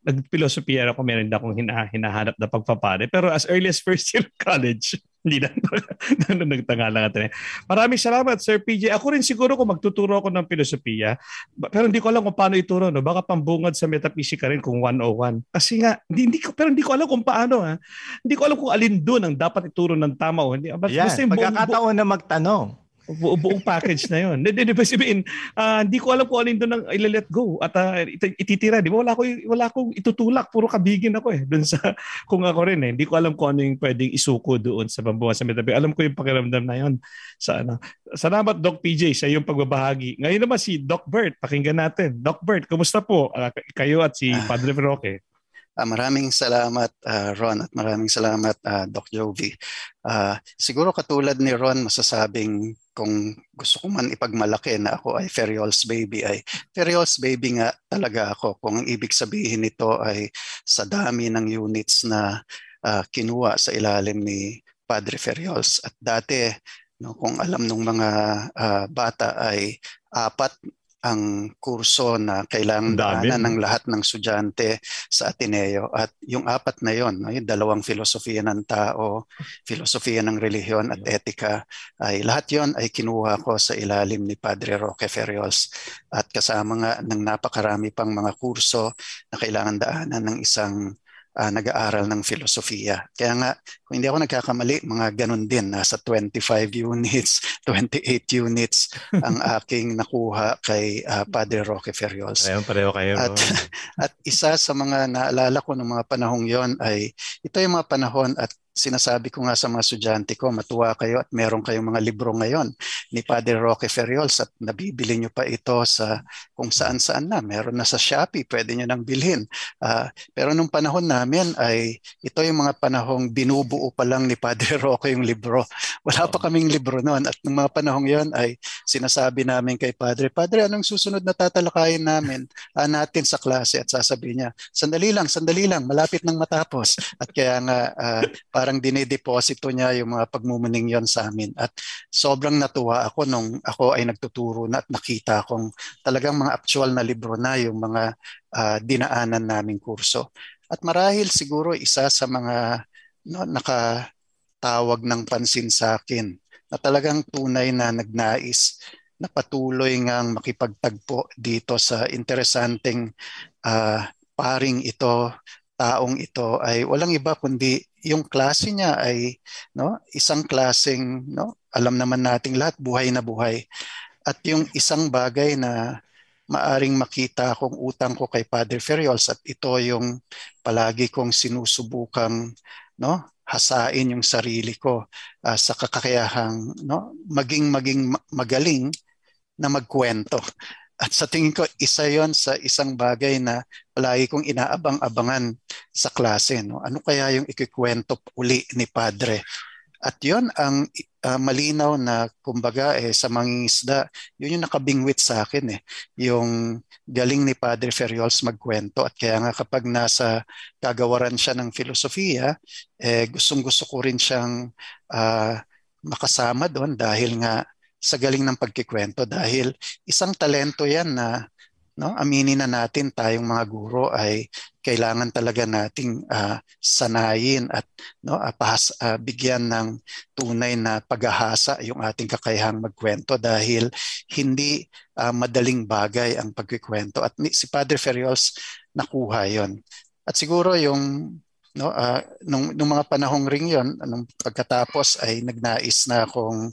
nag-philosophy ako, meron akong hina, hinahanap na pagpapare. Pero as early as first year of college, hindi na, na nagtanga lang natin. Maraming salamat, Sir PJ. Ako rin siguro kung magtuturo ako ng filosofiya, pero hindi ko alam kung paano ituro. No? Baka pambungad sa metaphysics rin kung 101. Kasi nga, hindi, hindi ko, pero hindi ko alam kung paano. Ha? Hindi ko alam kung alin doon ang dapat ituro ng tama. O hindi. Basta Yan, yung pagkakataon bu- na magtanong bu- buong package na yon. Hindi, di ba sabihin, uh, hindi ko alam kung alin doon ang i-let go at uh, ititira. Di ba? Wala, ko, wala akong itutulak. Puro kabigin ako eh. Doon sa, kung ako rin eh. Hindi ko alam kung ano yung pwedeng isuko doon sa bambuha sa metabi. Alam ko yung pakiramdam na yon. Sa, ano. Salamat Doc PJ sa iyong pagbabahagi. Ngayon naman si Doc Bert. Pakinggan natin. Doc Bert, kumusta po? Uh, kayo at si Padre Roque. Uh, maraming salamat uh, Ron at maraming salamat uh, Doc Jovi. Uh, siguro katulad ni Ron masasabing kung gusto ko man ipagmalaki na ako ay Ferriols baby ay Ferriols baby nga talaga ako kung ibig sabihin nito ay sa dami ng units na uh, kinuha sa ilalim ni Padre Ferriols at dati no kung alam ng mga uh, bata ay apat ang kurso na kailangan daanan ng lahat ng estudyante sa Ateneo. At yung apat na yon no, yung dalawang filosofiya ng tao, filosofiya ng relihiyon at etika ay lahat yon ay kinuha ko sa ilalim ni Padre Roque Ferriols. At kasama nga ng napakarami pang mga kurso na kailangan daanan ng isang uh, nag-aaral ng filosofiya. Kaya nga, kung hindi ako nagkakamali, mga ganun din, nasa 25 units, 28 units ang aking nakuha kay uh, Padre Roque Ferriols. Pareho, pareho kayo. At, at isa sa mga naalala ko ng mga panahong yon ay ito yung mga panahon at sinasabi ko nga sa mga estudyante ko, matuwa kayo at meron kayong mga libro ngayon ni Padre Roque Ferriols at nabibili nyo pa ito sa kung saan saan na. Meron na sa Shopee, pwede nyo nang bilhin. Uh, pero nung panahon namin ay ito yung mga panahong binubuo pa lang ni Padre Roque yung libro. Wala pa kaming libro noon at nung mga panahong yon ay sinasabi namin kay Padre, Padre, anong susunod na tatalakayin namin uh, natin sa klase at sasabihin niya, sandali lang, sandali lang, malapit nang matapos. At kaya nga uh, para parang dinedeposito niya yung mga pagmumuning yon sa amin. At sobrang natuwa ako nung ako ay nagtuturo na at nakita kong talagang mga actual na libro na yung mga uh, dinaanan naming kurso. At marahil siguro isa sa mga no, nakatawag ng pansin sa akin na talagang tunay na nagnais na patuloy ngang makipagtagpo dito sa interesanteng uh, paring ito, taong ito ay walang iba kundi yung klase niya ay no isang klaseng no alam naman nating lahat buhay na buhay. At yung isang bagay na maaring makita kong utang ko kay Padre Ferriols at ito yung palagi kong sinusubukang no hasain yung sarili ko uh, sa kakakayahang no maging maging magaling na magkwento at sa tingin ko, isa yon sa isang bagay na palagi kong inaabang-abangan sa klase. No? Ano kaya yung ikikwento uli ni Padre? At yon ang uh, malinaw na, kumbaga, eh, sa mangingisda, yun yung nakabingwit sa akin. Eh. Yung galing ni Padre Ferriols magkwento. At kaya nga kapag nasa kagawaran siya ng filosofiya, eh, gustong gusto ko rin siyang uh, makasama doon dahil nga sa galing ng pagkikwento dahil isang talento yan na no aminin na natin tayong mga guro ay kailangan talaga nating uh, sanayin at no uh, uh, bigyan ng tunay na paghahasa yung ating kakayahang magkwento dahil hindi uh, madaling bagay ang pagkikwento. At si Padre Ferriols nakuha yon at siguro yung no uh, nung, nung mga panahong ring yon nung pagkatapos ay nagnais na akong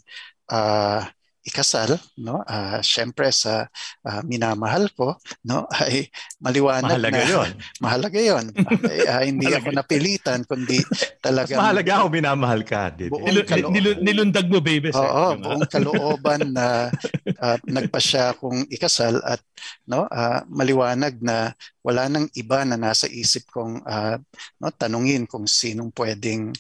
uh, ikasal no? Uh, syempre sa uh, minamahal ko no? Ay maliwanag mahalaga na yon mahalaga yon okay, uh, hindi ako napilitan kundi talaga mahalaga ako minamahal ka nil- nilundag mo baby oo oh, buong kalooban na uh, nagpa siya kung ikasal at no? Uh, maliwanag na wala nang iba na nasa isip kong uh, no? Tanungin kung sinong pwedeng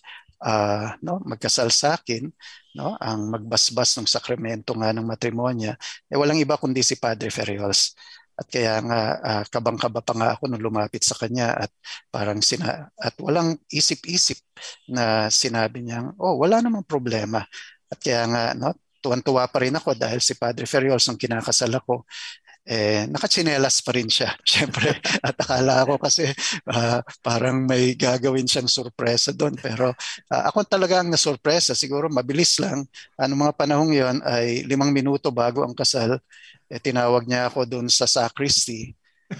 uh, no magkasal sa akin no ang magbasbas ng sakramento nga ng matrimonya eh walang iba kundi si Padre Ferriols At kaya nga uh, kabang-kaba pa nga ako nung lumapit sa kanya at parang sina at walang isip-isip na sinabi niya, oh wala namang problema. At kaya nga no, tuwan-tuwa pa rin ako dahil si Padre Ferriols nung kinakasal ako eh, nakachinelas pa rin siya. Siyempre, at akala ko kasi uh, parang may gagawin siyang sorpresa doon. Pero uh, ako talaga ang nasurpresa. Siguro mabilis lang. Ano mga panahong yon ay limang minuto bago ang kasal, eh, tinawag niya ako doon sa sacristy.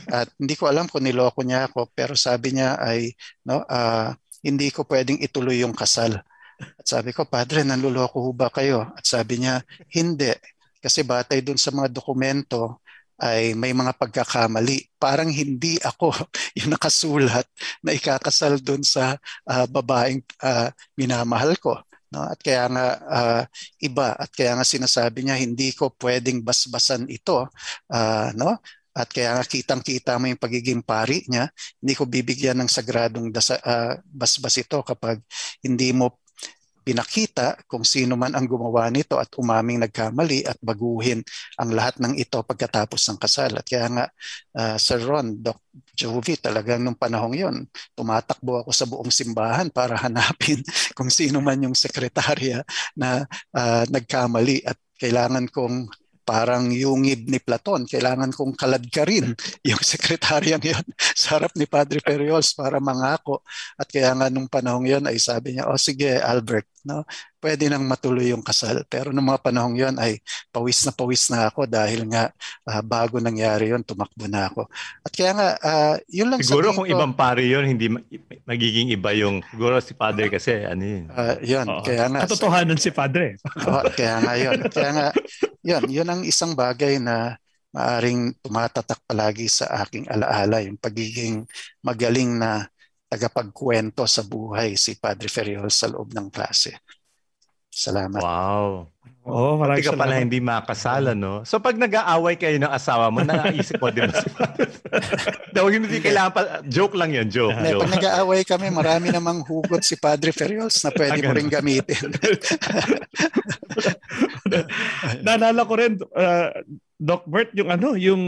At hindi ko alam kung niloko niya ako, pero sabi niya ay no, uh, hindi ko pwedeng ituloy yung kasal. At sabi ko, Padre, nanluloko ho ba kayo? At sabi niya, hindi. Kasi batay doon sa mga dokumento, ay may mga pagkakamali. Parang hindi ako yung nakasulat na ikakasal doon sa uh, babaeng uh, minamahal ko. No? At kaya nga uh, iba at kaya nga sinasabi niya hindi ko pwedeng basbasan ito. Uh, no? At kaya nga kitang-kita mo yung pagiging pari niya. Hindi ko bibigyan ng sagradong dasa, uh, basbas ito kapag hindi mo pinakita kung sino man ang gumawa nito at umaming nagkamali at baguhin ang lahat ng ito pagkatapos ng kasal. At kaya nga, uh, Sir Ron, Doc Jovi, talagang nung panahong yon tumatakbo ako sa buong simbahan para hanapin kung sino man yung sekretarya na uh, nagkamali at kailangan kong parang yungib ni Platon, kailangan kong kaladkarin yung sekretaryang yon sa harap ni Padre Periols para mangako. At kaya nga nung panahong yon ay sabi niya, oh sige Albert, no, pwede nang matuloy yung kasal. Pero nung mga panahong yon ay pawis na pawis na ako dahil nga uh, bago nangyari yon tumakbo na ako. At kaya nga, uh, yun lang Siguro kung ko, ibang pare yon hindi magiging iba yung, siguro si Padre kasi, ano yun. Uh, yun, Oo. kaya nga. Katotohanan si Padre. oh, kaya nga yun. Kaya nga, yun, yun ang isang bagay na maaring tumatatak palagi sa aking alaala, yung pagiging magaling na tagapagkwento sa buhay si Padre Ferriol sa loob ng klase. Salamat. Wow. Oh, maraming ka pala hindi makasala, no? So pag nag-aaway kayo ng asawa mo, naisip mo, di ba? Daw, hindi kailangan pa, joke lang yun, joke. joke. Pag nag-aaway kami, marami namang hugot si Padre Ferriols na pwede mo rin gamitin. Naalala ko rin, uh, Doc Bert, yung ano, yung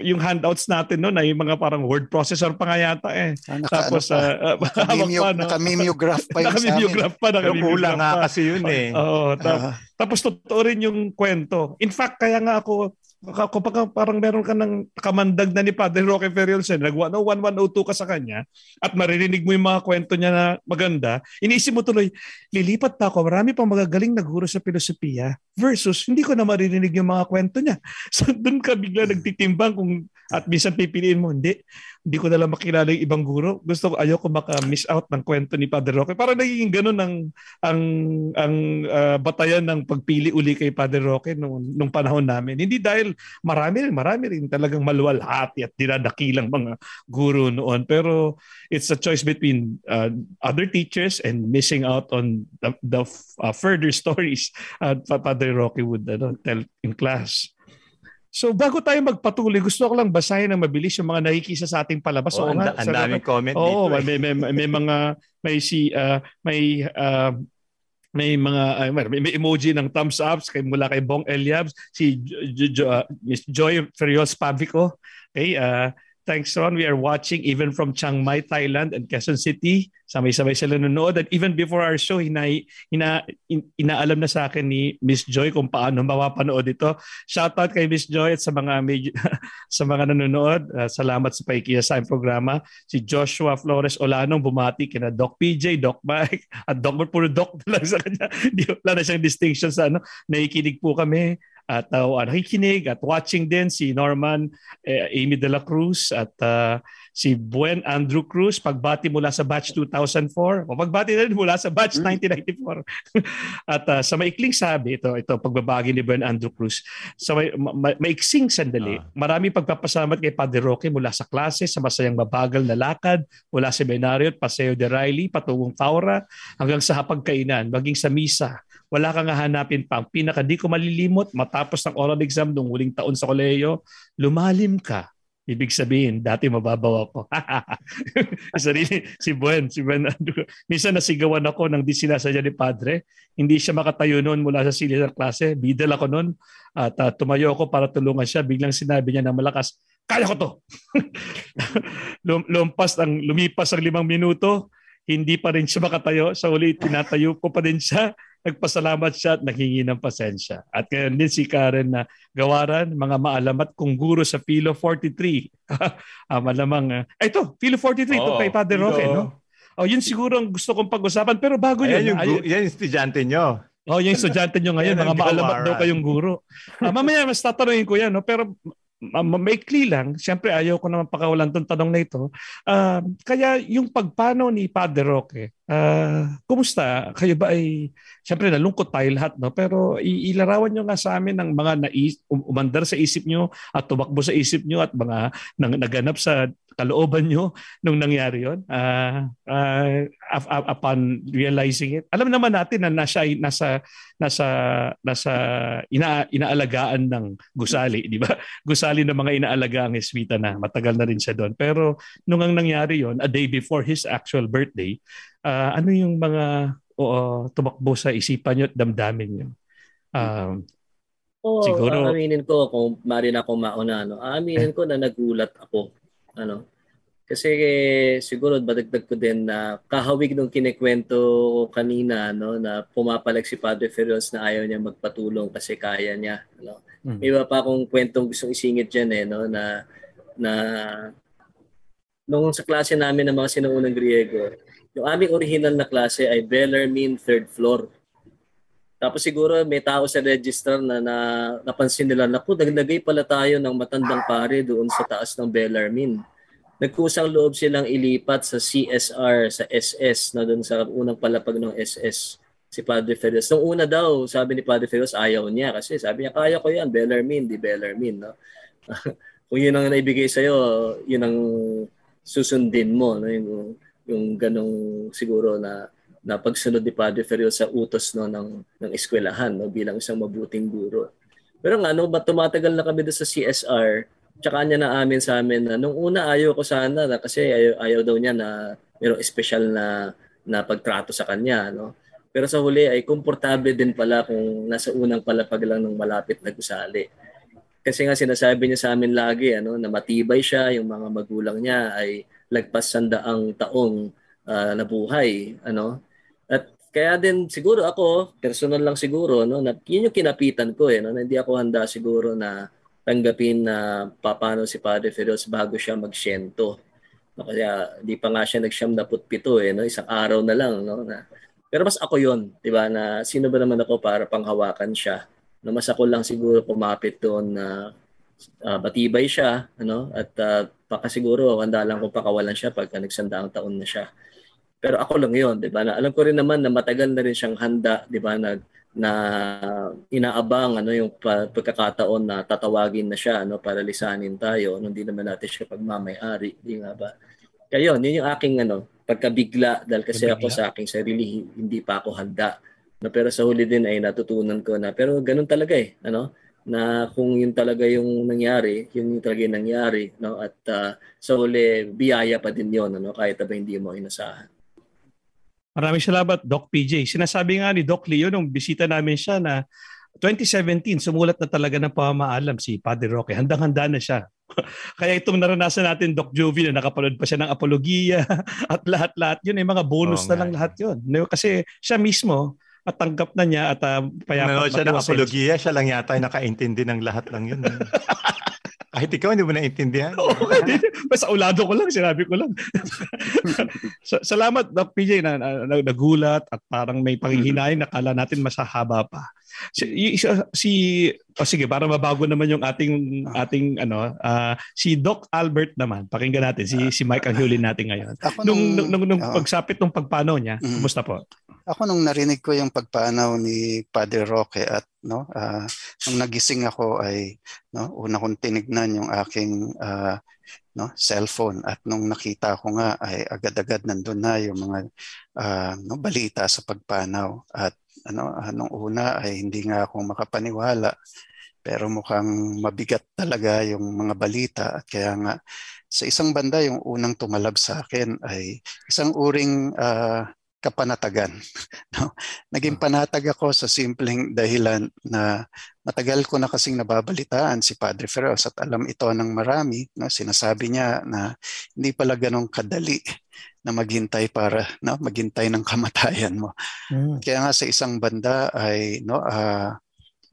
yung handouts natin noon ay mga parang word processor pa nga yata eh. Ah, naka, Tapos ano pa, uh, naka-mimeo, no? naka-mimeograph pa yun naka-mimeograph pa, naka-mimeograph pa. kasi yun eh. Oo. Uh, tapos totoo rin yung kwento. In fact, kaya nga ako kapag parang meron ka ng kamandag na ni Padre Roque Ferriosen, nag 101, 102 ka sa kanya, at maririnig mo yung mga kwento niya na maganda, iniisip mo tuloy, lilipat pa ako, marami pang magagaling nagguro sa filosofiya versus hindi ko na maririnig yung mga kwento niya. So doon ka bigla nagtitimbang kung at minsan pipiliin mo, hindi, hindi ko na lang makilala yung ibang guro. Gusto ko, ayoko maka-miss out ng kwento ni Padre Roque. Para naging ganun ang, ang, ang uh, batayan ng pagpili uli kay Padre Roque nung, nung panahon namin. Hindi dahil marami rin, marami rin talagang maluwalhati at dinadakilang mga guro noon. Pero it's a choice between uh, other teachers and missing out on the, the uh, further stories uh, Padre Roque would uh, tell in class. So bago tayo magpatuloy, gusto ko lang basahin ng mabilis yung mga nakikisa sa ating palabas. Oh, ang, ang daming comment oh, dito. Eh. may, may, may, mga may si uh, may uh, may mga uh, may, may emoji ng thumbs up kay mula kay Bong Eliabs, si jo, jo, uh, Joy Ferios Pavico. Okay, uh, Thanks, Ron. We are watching even from Chiang Mai, Thailand and Quezon City. Sabay-sabay sila nanonood. And even before our show, hina, hina, in, inaalam na sa akin ni Miss Joy kung paano mapapanood ito. Shoutout kay Miss Joy at sa mga sa mga nanonood. Uh, salamat sa paikiya sa aming programa. Si Joshua Flores Olanong bumati kina Doc PJ, Doc Mike, at Doc puro Doc lang sa kanya. Wala na siyang distinction sa ano. Nakikinig po kami at uh, nakikinig at watching din si Norman eh, Amy de la Cruz at uh, si Buen Andrew Cruz pagbati mula sa batch 2004 o pagbati rin mula sa batch 1994 at uh, sa maikling sabi ito ito pagbabagi ni Buen Andrew Cruz. Sa may, ma- maiksing sandali uh. marami pagpapasalamat kay Padre Roque mula sa klase sa masayang mabagal na lakad mula sa seminaryo at Paseo de Riley patungong Taura hanggang sa hapagkainan maging sa misa wala kang hahanapin pa. Ang pinaka di ko malilimot, matapos ng oral exam nung huling taon sa koleyo, lumalim ka. Ibig sabihin, dati mababaw ako. Sarili, si Buen, si Buen, minsan nasigawan ako ng di sinasadya ni Padre. Hindi siya makatayo noon mula sa sili ng klase. Bidal ako noon at uh, tumayo ako para tulungan siya. Biglang sinabi niya na malakas, kaya ko to. Lum- lumpas ang, lumipas ang limang minuto, hindi pa rin siya makatayo. Sa uli, tinatayo ko pa din siya. Nagpasalamat siya at naghingi ng pasensya. At ngayon din si Karen na gawaran, mga maalamat kong guro sa Philo 43. ah, malamang, uh, ito, Philo 43, ito Oo, kay Padre Philo. Roque, no? Oh, yun siguro ang gusto kong pag-usapan. Pero bago Ayan yun, yung, ay- gu- yan yung estudyante nyo. Oh, yung estudyante nyo ngayon, mga maalamat daw kayong guro. Ah, mamaya mas tatanungin ko yan, no? pero maikli lang. Siyempre, ayaw ko naman pakawalan tong tanong na ito. Ah, kaya yung pagpanaw ni Padre Roque, ah, kumusta? Kayo ba ay, siyempre nalungkot tayo lahat, no? pero ilarawan nyo nga sa amin ng mga nais, um- umandar sa isip nyo at tumakbo sa isip nyo at mga nang, naganap sa kalooban nyo nung nangyari yon up- up- upon realizing it. Alam naman natin na nasa nasa nasa nasa ina, inaalagaan ng gusali, di ba? Gusali ng mga inaalaga ang Eswita na matagal na rin siya doon. Pero nung ang nangyari yon, a day before his actual birthday, ah, ano yung mga oo, tumakbo sa isipan nyo at damdamin nyo? Um, Oo, Siguro- aaminin ko kung marin ako mauna, no? Aaminin ko na nagulat ako. Ano? Kasi eh, siguro badagdag ko din na kahawig nung kinikwento ko kanina no na pumapalag si Padre Ferros na ayaw niya magpatulong kasi kaya niya ano. Mm. May iba pa akong kwentong gustong isingit diyan eh no na na nung sa klase namin ng mga sinuunang Griego, yung aming original na klase ay Bellarmine third floor. Tapos siguro may tao sa registrar na, na napansin nila, naku, naglagay pala tayo ng matandang pare doon sa taas ng Bellarmine. Nagkusang loob silang ilipat sa CSR, sa SS, na doon sa unang palapag ng SS, si Padre Ferros. Nung una daw, sabi ni Padre Ferros, ayaw niya kasi sabi niya, kaya ko yan, Bellarmine, di Bellarmine. No? Kung yun ang naibigay sa'yo, yun ang susundin mo. No? Yung, yung ganong siguro na na pagsunod ni Padre Ferrio sa utos no ng ng eskwelahan no bilang isang mabuting guro. Pero nga no, tumatagal na kami doon sa CSR, tsaka niya na amin sa amin na nung una ayaw ko sana na kasi ayaw, ayaw daw niya na mayroong espesyal na na pagtrato sa kanya no. Pero sa huli ay komportable din pala kung nasa unang palapag lang ng malapit na gusali. Kasi nga sinasabi niya sa amin lagi ano na matibay siya, yung mga magulang niya ay lagpas sandaang taong ah, nabuhay, ano. Kaya din siguro ako, personal lang siguro, no, na yun yung kinapitan ko eh, no, na hindi ako handa siguro na tanggapin na papano si Padre Feroz bago siya magsyento. No, kaya di pa nga siya nagsyam na putpito eh, no, isang araw na lang, no, na pero mas ako yon, 'di ba, na sino ba naman ako para panghawakan siya. No, mas ako lang siguro pumapit doon na ah, matibay siya, ano, at uh, baka handa lang kung pakawalan siya pagka nagsandaang taon na siya. Pero ako lang 'yon, 'di ba? Na alam ko rin naman na matagal na rin siyang handa, 'di ba, na na inaabang ano yung pa- pagkakataon na tatawagin na siya ano para lisanin tayo, no, hindi naman natin siya pagmamay-ari, di nga ba? Kaya yun, yun yung aking ano, pagkabigla dahil kasi ako Pagkabigla. sa aking sarili hindi pa ako handa. No, pero sa huli din ay natutunan ko na pero ganun talaga eh, ano? na kung yun talaga yung nangyari, yun yung talaga yung nangyari, no? At ah, sa huli, biyaya pa din yun, ano? Kahit ba hindi mo inasahan. Maraming salamat, Doc PJ. Sinasabi nga ni Doc Leo nung bisita namin siya na 2017, sumulat na talaga ng pamamaalam si Padre Roque. Handang-handa na siya. Kaya itong naranasan natin, Doc Jovi, na nakapanood pa siya ng apologiya at lahat-lahat yun, ay mga bonus Oo na lang lahat yun. Kasi siya mismo, at tanggap na niya at uh, Nanonood siya ng apologiya, siya lang yata yung nakaintindi ng lahat lang yun. Kahit ikaw, hindi mo naintindihan. Oo, Basta ulado ko lang, sinabi ko lang. Sa- Salamat, Doc PJ, na, na, na- nagulat at parang may panghihinayang na kala natin masahaba pa. Si, si, oh, sige, para mabago naman yung ating ating ano, ah, si Doc Albert naman. Pakinggan natin si si Mike ang huli natin ngayon. Ako Nung nung, nung, nung, pagsapit ng pagpano niya, Mhm. kumusta po? ako nung narinig ko yung pagpanaw ni Padre Roque at no? Ah, nung nagising ako ay no una kong tinignan yung aking ah, no cellphone at nung nakita ko nga ay agad-agad nandun na yung mga ah, no balita sa pagpanaw at ano nung una ay hindi nga ako makapaniwala pero mukhang mabigat talaga yung mga balita at kaya nga sa isang banda yung unang tumalab sa akin ay isang uring ah, kapanatagan. No? Naging panatag ako sa simpleng dahilan na matagal ko na kasing nababalitaan si Padre Feroz at alam ito ng marami. No? Sinasabi niya na hindi pala ganong kadali na maghintay para no? maghintay ng kamatayan mo. Mm. Kaya nga sa isang banda ay no, uh,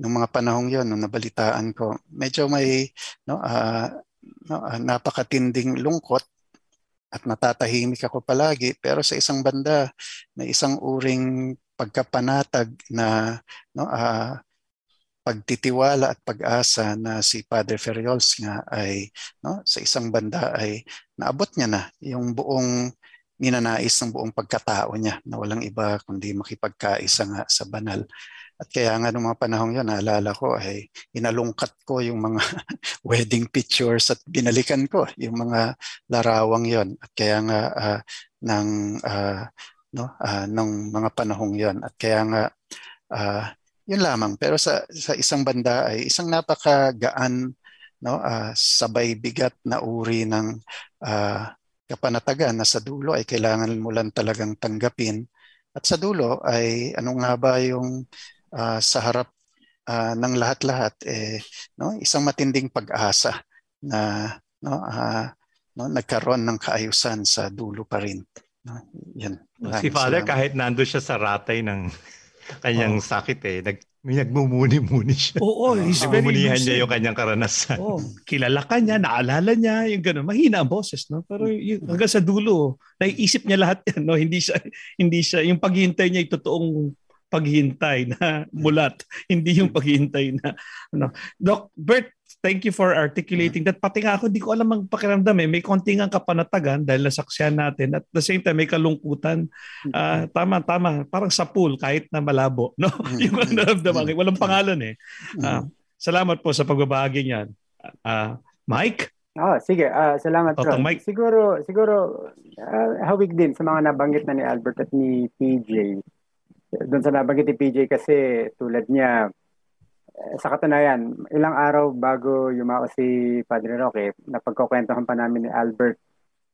nung mga panahong yon nung nabalitaan ko, medyo may no, uh, no, uh, napakatinding lungkot at natatahimik ako palagi. Pero sa isang banda may isang uring pagkapanatag na no uh, pagtitiwala at pag-asa na si Padre Ferriols nga ay no sa isang banda ay naabot niya na yung buong ninanais ng buong pagkatao niya na walang iba kundi makipagkaisa nga sa banal at kaya nga noong mga panahong yun, naalala ko ay inalungkat ko yung mga wedding pictures at binalikan ko yung mga larawang yon At kaya nga uh, ng uh, no uh, ng mga panahong yon At kaya nga uh, yun lamang. Pero sa sa isang banda ay isang napakagaan no uh, sabay bigat na uri ng uh, kapanatagan na sa dulo ay kailangan mo lang talagang tanggapin. At sa dulo ay ano nga ba yung uh, sa harap uh, ng lahat-lahat eh no isang matinding pag-asa na no uh, no nagkaroon ng kaayusan sa dulo pa rin no yan si father salamat. kahit nandoon siya sa ratay ng kanyang oh. sakit eh nag may nagmumuni-muni siya. Oo, oh, he's very lucid. niya yung kanyang karanasan. Oh, kilala ka niya, naalala niya, yung gano'n. Mahina ang boses, no? Pero yung, hanggang sa dulo, naiisip niya lahat yan, no? Hindi siya, hindi siya, yung paghihintay niya, yung totoong paghihintay na mulat, hindi yung paghihintay na ano. Doc Bert, thank you for articulating that. Pati nga ako, hindi ko alam ang pakiramdam eh. May konting ang kapanatagan dahil nasaksyan natin. At the same time, may kalungkutan. Uh, tama, tama. Parang sa pool, kahit na malabo. No? yung naramdaman. Walang pangalan eh. Uh, salamat po sa pagbabahagi niyan. Uh, Mike? Oh, sige. Uh, salamat, Ron. Mike. Siguro, siguro uh, hawig din sa mga nabanggit na ni Albert at ni PJ doon sa nabanggit ni PJ kasi tulad niya, eh, sa katunayan, ilang araw bago yumao si Padre Roque, napagkukwentuhan pa namin ni Albert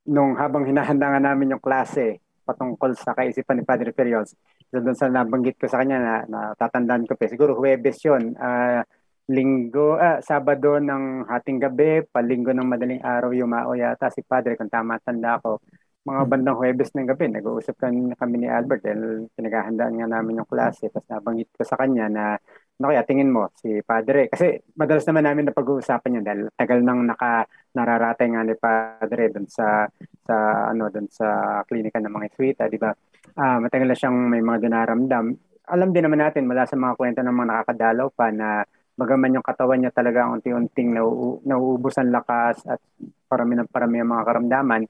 nung habang hinahanda nga namin yung klase patungkol sa kaisipan ni Padre Ferrios. So doon sa nabanggit ko sa kanya na, na tatandaan ko pa, siguro Huwebes yun, uh, linggo, ah, Sabado ng hating gabi, palinggo ng madaling araw yumao yata si Padre kung tama tanda ko mga hmm. bandang Huwebes ng gabi, nag-uusap kami, kami ni Albert dahil pinaghahandaan nga namin yung klase. Tapos nabanggit ko sa kanya na, ano kaya tingin mo, si Padre. Kasi madalas naman namin na pag-uusapan niya dahil tagal nang naka, nararatay nga ni Padre doon sa, sa, ano, doon sa klinika ng mga Iswita, di ba? Uh, matagal na siyang may mga dinaramdam. Alam din naman natin mula sa mga kwento ng mga nakakadalaw pa na bagaman yung katawan niya talaga unti-unting nau- nauubos ang lakas at parami ng parami ang mga karamdaman,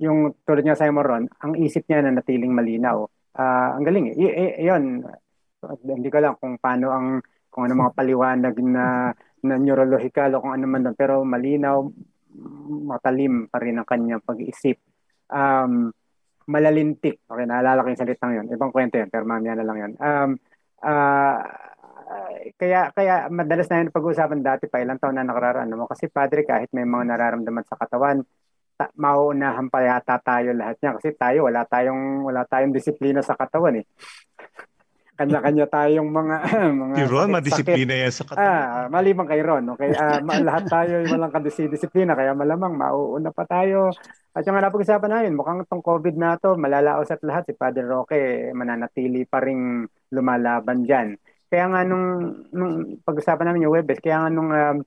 yung tulad niya sa Ron, ang isip niya na natiling malinaw. Uh, ang galing. Y- y- yun, hindi ko lang kung paano ang kung ano mga paliwanag na na neurological o kung ano man doon. Pero malinaw matalim pa rin ang kanyang pag-iisip. Um, malalintik. Okay naalala ko yung salitang yun. Ibang kwento yun pero mamaya na lang yun. Um, uh, kaya kaya madalas na yun pag-uusapan dati pa. Ilang taon na nakararaan mo? Kasi padre kahit may mga nararamdaman sa katawan ta- mauunahan pa yata tayo lahat niya kasi tayo wala tayong wala tayong disiplina sa katawan eh. Kanya-kanya tayong mga mga Si Ron, madisiplina yan sa katawan. Ah, maliban kay Ron. Okay, uh, lahat tayo walang kadisiplina kaya malamang mauuna pa tayo. At yung napag-usapan namin, mukhang itong COVID na to, malalaos at lahat. Si Father Roque, mananatili pa ring lumalaban dyan. Kaya nga nung, nung pag-usapan namin yung Webes, kaya nga nung um,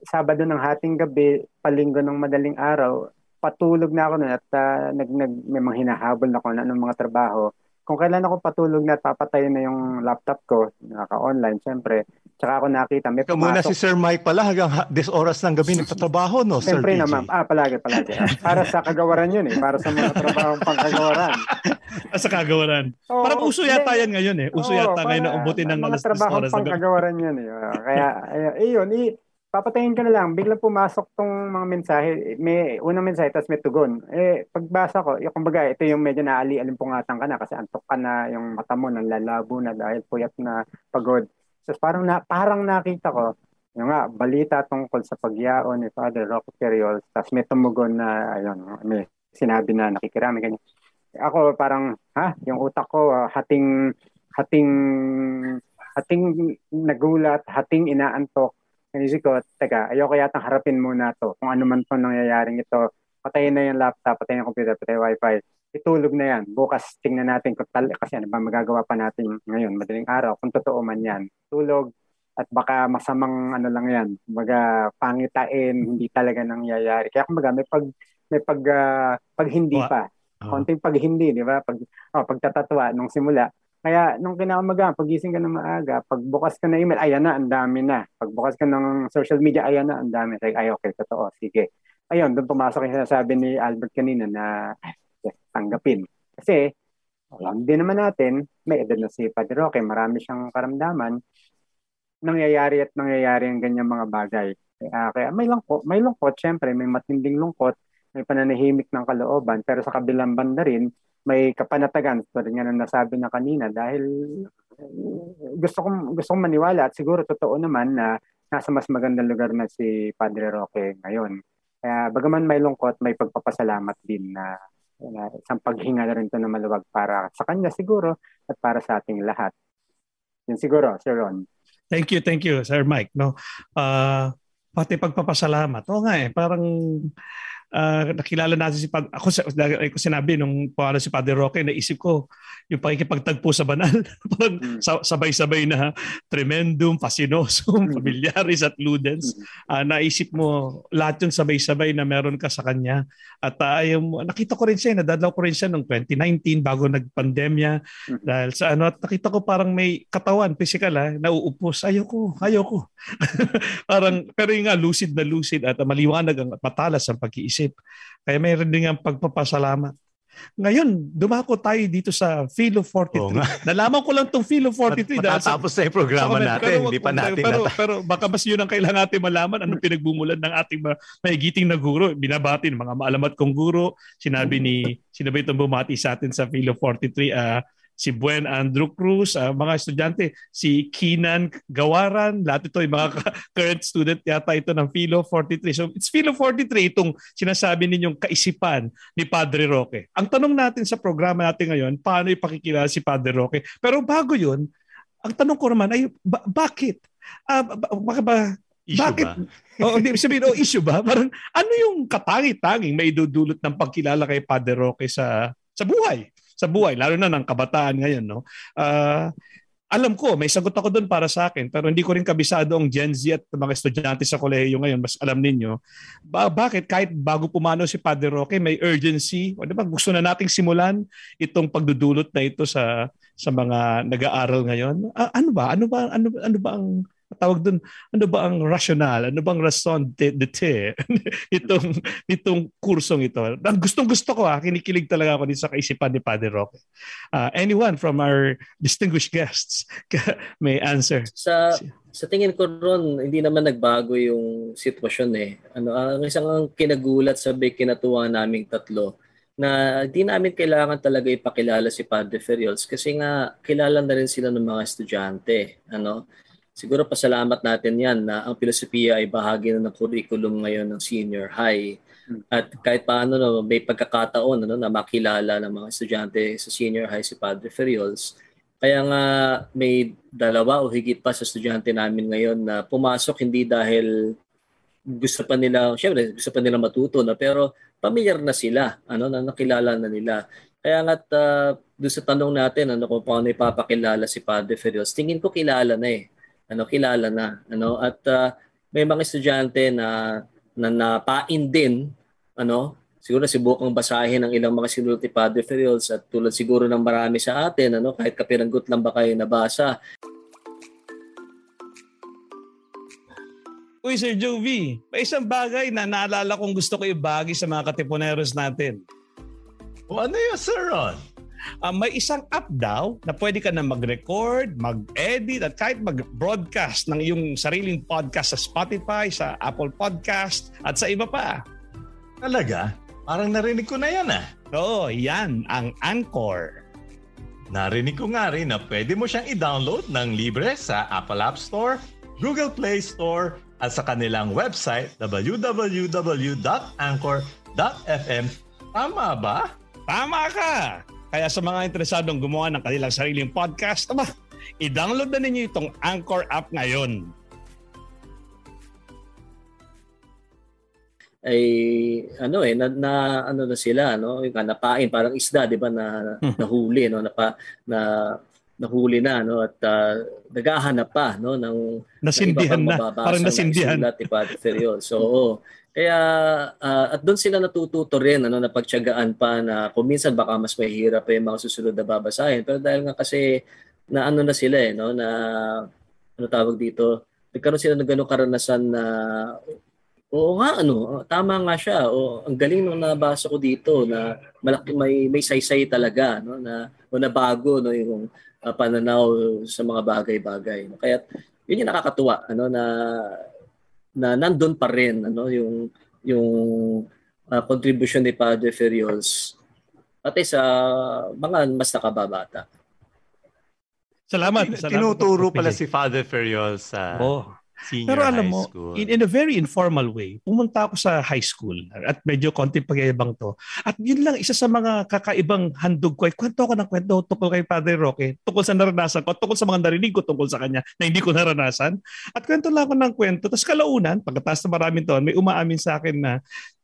Sabado ng hating gabi, palinggo ng madaling araw, patulog na ako noon at uh, nag, nag, may mga hinahabol na ako na ng mga trabaho. Kung kailan ako patulog na at papatayin na yung laptop ko, naka-online, syempre, tsaka ako nakita. May Ikaw muna si Sir Mike pala hanggang this oras ng gabi nagtatrabaho, no, Sir Siyempre naman. Ah, palagi, palagi. Ah, para sa kagawaran yun eh. Para sa mga trabahong pangkagawaran. sa kagawaran. Oh, Parang uso yata yan ngayon eh. Uso oh, yata ngayon na umbutin ng alas 10 oras. Mga trabahong pangkagawaran yun eh. Kaya, ayun, eh, papatayin ka na lang, biglang pumasok tong mga mensahe. May unang mensahe, tapos may tugon. Eh, pagbasa ko, yung kumbaga, ito yung medyo naali-alimpungatan ka na kasi antok ka na, yung mata mo lalabo na dahil puyat na pagod. So parang, na, parang nakita ko, yung nga, balita tungkol sa pagyaon ni Father Roque Periol, tapos may tumugon na, ayun, may sinabi na nakikirami, ganyan. ako parang ha, yung utak ko uh, hating hating hating nagulat, hating inaantok. Inisip ko, teka, ayoko yatang harapin muna to. Kung ano man po nangyayaring ito, patayin na yung laptop, patayin yung computer, patayin yung wifi. Itulog na yan. Bukas tingnan natin kung tal- kasi ano ba magagawa pa natin ngayon, madaling araw, kung totoo man yan. Tulog, at baka masamang ano lang yan, kumbaga pangitain, hindi talaga nangyayari. Kaya kumbaga may pag may pag uh, pag hindi pa. Konting pag hindi, di ba? Pag oh, pagtatatwa nung simula. Kaya nung kinaumaga, pagising ka na maaga, pagbukas ka ng email, ayan na, ang dami na. Pagbukas ka ng social media, ayan na, ang dami. Like, ay, okay, totoo, sige. Ayun, doon pumasok yung sinasabi ni Albert kanina na yes, tanggapin. Kasi, alam din naman natin, may edad na si Padre Roque, marami siyang karamdaman nangyayari at nangyayari ang ganyan mga bagay. Kaya, kaya may lungkot, may lungkot, syempre, may matinding lungkot, may pananahimik ng kalooban, pero sa kabilang banda rin, may kapanatagan, tulad nga na nasabi na kanina, dahil gusto kong, gusto kong maniwala at siguro totoo naman na nasa mas magandang lugar na si Padre Roque ngayon. Kaya bagaman may lungkot, may pagpapasalamat din na, na isang paghinga na rin ito na maluwag para sa kanya siguro at para sa ating lahat. Yun siguro, Sir Ron. Thank you, thank you, Sir Mike. No, uh, pati pagpapasalamat. Oo nga eh, parang uh, nakilala natin si Padre, ako, ako sinabi nung pala si Padre Roque, naisip ko yung pakikipagtagpo sa banal. Parang mm. sabay-sabay na tremendum, fascinosum, mm. familiaris at ludens. Uh, naisip mo lahat yung sabay-sabay na meron ka sa kanya. At uh, yung, nakita ko rin siya, nadadlaw ko rin siya noong 2019 bago nagpandemya. Dahil sa ano, at nakita ko parang may katawan, physical ha, nauupos. Ayoko, ayoko. parang, pero yung nga, lucid na lucid at maliwanag ang matalas ang pag-iisip. Kaya mayroon din ang pagpapasalamat. Ngayon, dumako tayo dito sa Philo 43. Oh, Nalaman ko lang tong Philo 43 Mat- matatapos sa, na yung programa comment, natin, pero, hindi pa natin pero, nata- pero baka mas yun ang kailangan natin malaman anong pinagbumulan ng ating ma- mahigiting na guro. Binabati ng mga maalamat kong guro. Sinabi ni sinabi itong bumati sa atin sa Philo 43 uh, si Buen Andrew Cruz, uh, mga estudyante, si Kinan Gawaran, lahat ito yung mga current student yata ito ng Philo 43. So it's Philo 43 itong sinasabi ninyong kaisipan ni Padre Roque. Ang tanong natin sa programa natin ngayon, paano ipakikilala si Padre Roque? Pero bago yun, ang tanong ko naman ay ba- bakit? Uh, baka ba Issue Bakit? ba? oh, hindi sabihin, oh, issue ba? Parang ano yung katangi-tanging may dudulot ng pagkilala kay Padre Roque sa sa buhay? Sa buhay, lalo na ng kabataan ngayon. No? Uh, alam ko, may sagot ako doon para sa akin, pero hindi ko rin kabisado ang Gen Z at mga estudyante sa kolehiyo ngayon. Mas alam ninyo, ba- bakit kahit bago pumano si Padre Roque, may urgency, o diba, gusto na nating simulan itong pagdudulot na ito sa sa mga nag-aaral ngayon. Uh, ano ba? Ano ba ano ano ba ang tawag doon, ano ba ang rational, ano bang rason d'etre itong, itong kursong ito. Gustong gusto ko ha, ah, kinikilig talaga ako dito sa kaisipan ni Padre Roque. Uh, anyone from our distinguished guests may answer? Sa sa tingin ko ron, hindi naman nagbago yung sitwasyon eh. Ano, ang isang ang kinagulat sa kinatuwa naming tatlo na di namin kailangan talaga ipakilala si Padre Ferriols kasi nga kilala na rin sila ng mga estudyante. Ano? Siguro pasalamat natin yan na ang filosofiya ay bahagi na ng curriculum ngayon ng senior high. Hmm. At kahit paano no, may pagkakataon ano, na makilala ng mga estudyante sa senior high si Padre Ferriols. Kaya nga may dalawa o higit pa sa estudyante namin ngayon na pumasok hindi dahil gusto pa nila, syempre gusto pa nila matuto na pero pamilyar na sila, ano na nakilala na nila. Kaya nga uh, doon sa tanong natin ano kung paano ipapakilala si Padre Ferriols, tingin ko kilala na eh ano kilala na ano at uh, may mga estudyante na na napain din ano siguro sibukang basahin ang ilang mga sinulat ni Padre Ferriols at tulad siguro ng marami sa atin ano kahit kapiranggot lang ba kayo nabasa Uy, Sir Jovi, may isang bagay na naalala kong gusto ko ibagi sa mga katipuneros natin. O ano yun, Sir Ron? Uh, may isang app daw na pwede ka na mag-record, mag-edit at kahit mag-broadcast ng iyong sariling podcast sa Spotify, sa Apple Podcast at sa iba pa. Talaga? Parang narinig ko na yan ah. Oo, yan ang Anchor. Narinig ko nga rin na pwede mo siyang i-download ng libre sa Apple App Store, Google Play Store at sa kanilang website www.anchor.fm. Tama ba? Tama ka! Kaya sa mga interesadong gumawa ng kanilang sariling podcast, aba, i-download na ninyo itong Anchor app ngayon. ay ano eh na, na ano na sila no? Yung napain parang isda di ba na nahuli no? Napa na nahuli na no? At uh, naghahanap pa no? Ng nasindihan na. parang nasindihan. Padre Feriol so oo. Kaya uh, at doon sila natututo rin ano napagtiyagaan pa na kung minsan baka mas mahirap pa yung mga susunod na babasahin pero dahil nga kasi na ano na sila eh no na ano tawag dito nagkaroon sila ng ganong karanasan na Oo nga ano, tama nga siya. O ang galing nung nabasa ko dito na malaki may may saysay talaga no na o na bago no yung uh, pananaw sa mga bagay-bagay. No? Kaya yun yung nakakatuwa ano na na nandun pa rin ano yung yung uh, contribution ni Padre Ferriols pati sa mga mas nakababata. Salamat. Tin- Tinuturo pala si Father Ferriols sa oh. Senior Pero alam mo, school. in, in a very informal way, pumunta ako sa high school at medyo konting pagyayabang to. At yun lang, isa sa mga kakaibang handog ko ay kwento ko ng kwento tungkol kay Padre Roque, tungkol sa naranasan ko, tungkol sa mga narinig ko tungkol sa kanya na hindi ko naranasan. At kwento lang ako ng kwento. Tapos kalaunan, pagkatapos na maraming taon, may umaamin sa akin na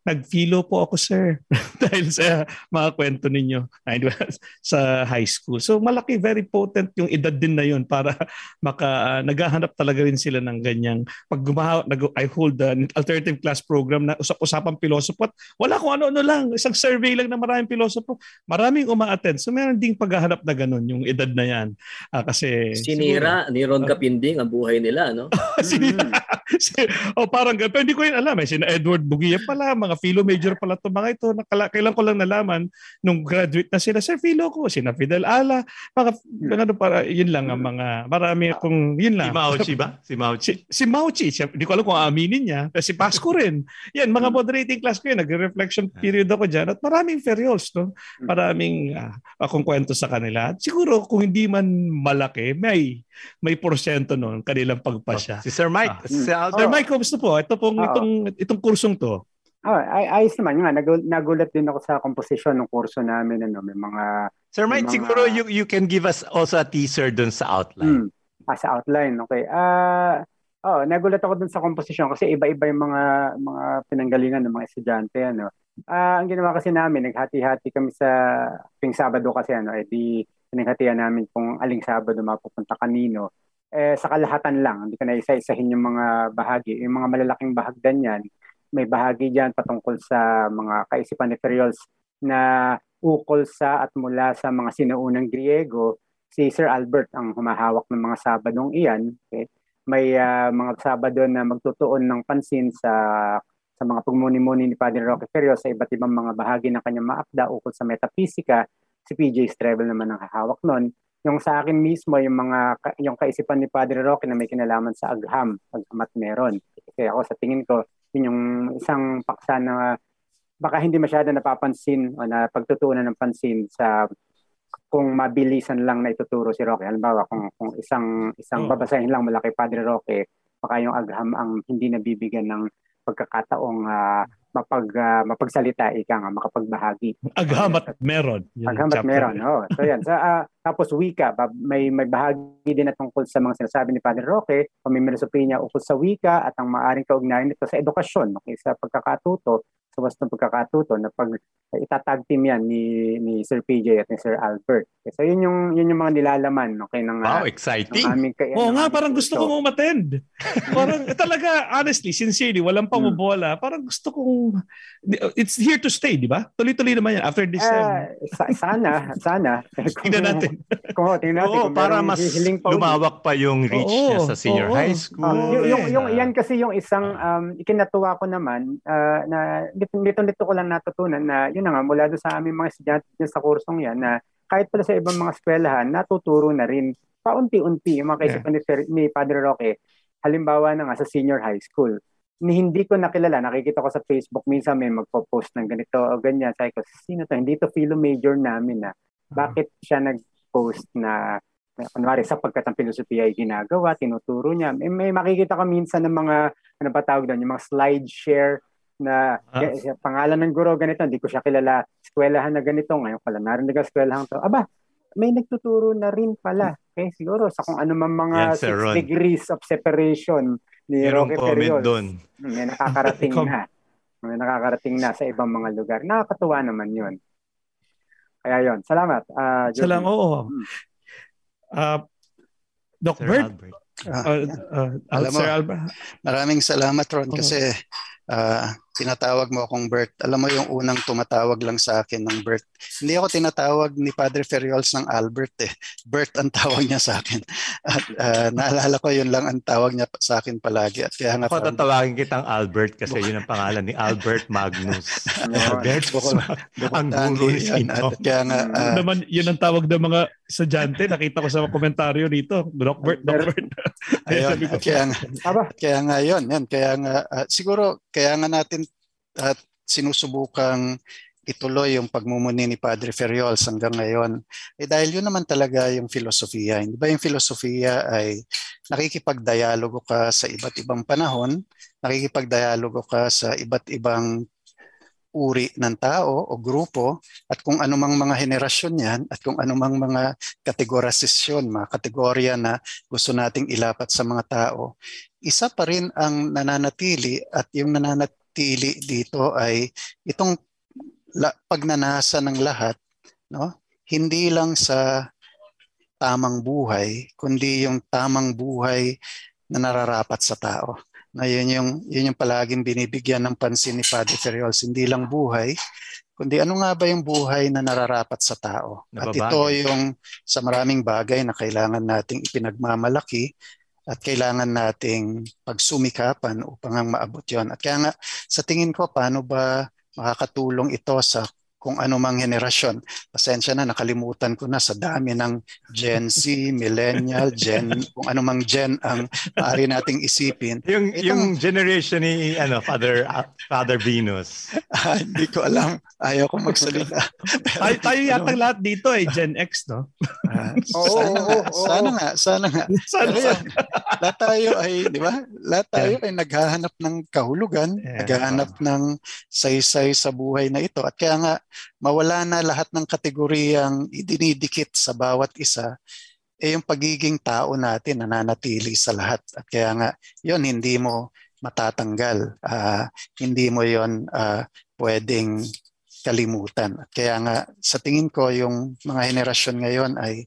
nag-philo po ako, sir. Dahil sa mga kwento ninyo sa high school. So malaki, very potent yung edad din na yun para maka, uh, naghahanap talaga rin sila ng ganyang, pag gumawa, nag, I hold an alternative class program na usap-usapang pilosopo at wala kung ano-ano lang, isang survey lang na maraming pilosopo, maraming uma-attend. So meron ding paghahanap na ganun yung edad na yan. Uh, kasi... Sinira siguro, ni Ron Capinding ang buhay nila, no? Sinira. o oh, parang pero hindi ko rin alam. Eh, sina Edward Bugia pala, mga philo major pala to mga ito. Nakala, kailan ko lang nalaman nung graduate na sila. Sir, philo ko. Sina Fidel Ala. Mga, mga ano para, yun lang ang mga, marami akong, yun lang. Si Mauchi ba? Si Mauchi? Si, si Mauchi. Hindi ko alam kung aaminin niya. Kasi si Pasco rin. Yan, mga moderating class ko yun. Nag-reflection period ako dyan. At maraming feriols, no? Maraming uh, akong kwento sa kanila. At siguro, kung hindi man malaki, may may porsyento noon kanilang pagpasya. Oh, si Sir Mike. Ah. Si Aldo. Sir Mike, kumusta po? Ito pong, itong, itong kursong to. Oh, ay ayos naman nga nagulat, nagulat din ako sa komposisyon ng kurso namin ano may mga Sir Mike, mga, siguro you you can give us also a teaser dun sa outline. Hmm, ah, sa outline, okay. Ah uh, oh, nagulat ako dun sa komposisyon kasi iba-iba yung mga mga pinanggalingan ng mga estudyante ano. Ah, uh, ang ginawa kasi namin, naghati-hati kami sa ting Sabado kasi ano, eh di pinaghatian namin kung aling Sabado mapupunta kanino. Eh sa kalahatan lang, hindi ko na isa-isahin yung mga bahagi, yung mga malalaking bahagdan yan may bahagi diyan patungkol sa mga kaisipan ni Ferriols na ukol sa at mula sa mga sinaunang Griego, si Sir Albert ang humahawak ng mga Sabadong iyan. Okay? May uh, mga Sabado na magtutuon ng pansin sa sa mga pagmuni-muni ni Padre Roque Ferrios sa iba't ibang mga bahagi ng kanyang maakda ukol sa metafisika. Si PJ Strevel naman ang hahawak nun. Yung sa akin mismo, yung mga yung kaisipan ni Padre Roque na may kinalaman sa agham, agham at meron. Kasi ako sa tingin ko, yun yung isang paksa na baka hindi masyado napapansin o na pagtutuunan ng pansin sa kung mabilisan lang na ituturo si Roque. Halimbawa, kung, kung isang isang oh. babasahin lang mula kay Padre Roque, baka yung agham ang hindi nabibigyan ng pagkakataong uh, mapag uh, mapagsalita ika nga makapagbahagi. Aghamat meron. Aghamat meron. Oh. So yan. Sa uh, tapos wika, may may bahagi din na tungkol sa mga sinasabi ni Padre Roque, pamimilosopi niya ukol sa wika at ang maaring kaugnayan nito sa edukasyon, okay, sa pagkakatuto sa wastong pagkakatuto na pag itatag team yan ni ni Sir PJ at ni Sir Albert. Okay, so yun yung yun yung mga nilalaman okay ng Wow, exciting. Ng aming, kay, Oo nga, parang gusto kong umattend. parang talaga honestly, sincerely, walang pambobola. Parang gusto kong it's here to stay, di ba? Tuloy-tuloy naman yan after this. Uh, um... sana, sana. tingnan natin. Kung, tingnan natin. Oo, para mas pa lumawak pa yung reach oo, niya sa senior oo. high school. Uh, yung, yung, yung, yan kasi yung isang um, ikinatuwa ko naman uh, na dito nito ko lang natutunan na yun na nga mula doon sa aming mga estudyante sa kursong yan na kahit pala sa ibang mga eskwelahan natuturo na rin paunti-unti yung mga kaisipan yeah. ni, ni Padre Roque halimbawa na nga sa senior high school ni hindi ko nakilala nakikita ko sa Facebook minsan may magpo-post ng ganito o ganyan sabi ko sino to hindi to philo major namin na bakit siya nag-post na kunwari sapagkat ang filosofiya ay ginagawa, tinuturo niya. May, may makikita ka minsan ng mga, ano ba tawag doon, yung mga slide share na ah. pangalan ng guro ganito, hindi ko siya kilala. Eskwelahan na ganito, ngayon pala narinig ang eskwelahan to. Aba, may nagtuturo na rin pala. Okay, siguro sa kung ano man mga Yan, Sir six Ron. degrees of separation ni Merong Roque Ferriol. doon. May nakakarating na. May nakakarating na sa ibang mga lugar. Nakakatuwa naman yun. Kaya yon Salamat. Uh, Sa lang, oo. Hmm. Ah, Doc Sir Bert, Albert. Ah, uh, uh, Alam mo, Sir Albert, Maraming salamat Ron kasi ah, tinatawag mo akong Bert. Alam mo yung unang tumatawag lang sa akin ng Bert. Hindi ako tinatawag ni Padre Ferriols ng Albert eh. Bert ang tawag niya sa akin. At ah, naalala ko yun lang ang tawag niya sa akin palagi. At kaya nga Ako tatawagin kitang Albert kasi yun ang pangalan ni Albert Magnus. Albert, Bukod- ang guro ni yan. Sino. At kaya nga ah, naman yun ang tawag ng mga estudyante. Nakita ko sa mga komentaryo dito. Doc Bert, Doc Bert. ayun, Sabi ko, at kaya nga Aba, Kaya nga yun, yan. Kaya nga, ah, siguro, kaya nga natin at sinusubukang ituloy yung pagmumuni ni Padre Ferriols hanggang ngayon. Eh dahil yun naman talaga yung filosofiya. Hindi ba yung filosofiya ay nakikipagdialogo ka sa iba't ibang panahon, nakikipagdialogo ka sa iba't ibang uri ng tao o grupo at kung anumang mga henerasyon yan at kung anumang mga kategorisasyon, mga kategorya na gusto nating ilapat sa mga tao, isa pa rin ang nananatili at yung nananatili dito ay itong la, pagnanasa ng lahat, no? Hindi lang sa tamang buhay, kundi yung tamang buhay na nararapat sa tao. Na yun yung, yun yung palaging binibigyan ng pansin ni Padre Ferriols. Hindi lang buhay, kundi ano nga ba yung buhay na nararapat sa tao. At Nababagay. ito yung sa maraming bagay na kailangan nating ipinagmamalaki at kailangan nating pagsumikapan upang ang maabot yon. At kaya nga, sa tingin ko, paano ba makakatulong ito sa kung anumang henerasyon. Pasensya na, nakalimutan ko na sa dami ng Gen Z, Millennial, Gen, kung anumang Gen ang maaari nating isipin. Yung Itong- yung generation ni ano Father ah, Father Venus. Ah, hindi ko alam. Ayaw ko magsalita. tayo, tayo yata lahat dito eh, Gen X, no? Ah, Oo, sana, nga, oo, oo. sana nga, sana nga. Sana, Pero yan, lahat tayo ay, di ba? Lahat tayo ay naghahanap ng kahulugan, Yeah. naghahanap ng saysay sa buhay na ito. At kaya nga, mawala na lahat ng kategoriyang idinidikit sa bawat isa, eh yung pagiging tao natin nananatili sa lahat. At kaya nga, yon hindi mo matatanggal. Ah, hindi mo yon ah, pwedeng kalimutan. At kaya nga, sa tingin ko, yung mga henerasyon ngayon ay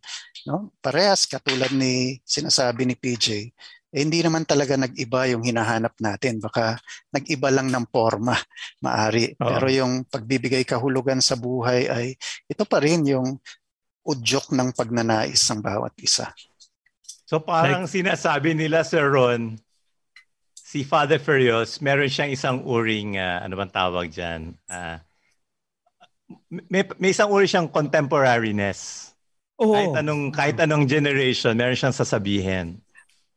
no, parehas katulad ni sinasabi ni PJ, eh, hindi naman talaga nag-iba yung hinahanap natin. Baka nag-iba lang ng forma, maari. Oo. Pero yung pagbibigay kahulugan sa buhay ay ito pa rin yung udyok ng pagnanais ng bawat isa. So parang sinasabi nila Sir Ron, si Father Furios, meron siyang isang uring, ah, ano bang tawag dyan? Ah, may, may isang uri siyang contemporariness. Oo. Kahit anong, kahit anong generation, meron siyang sasabihin.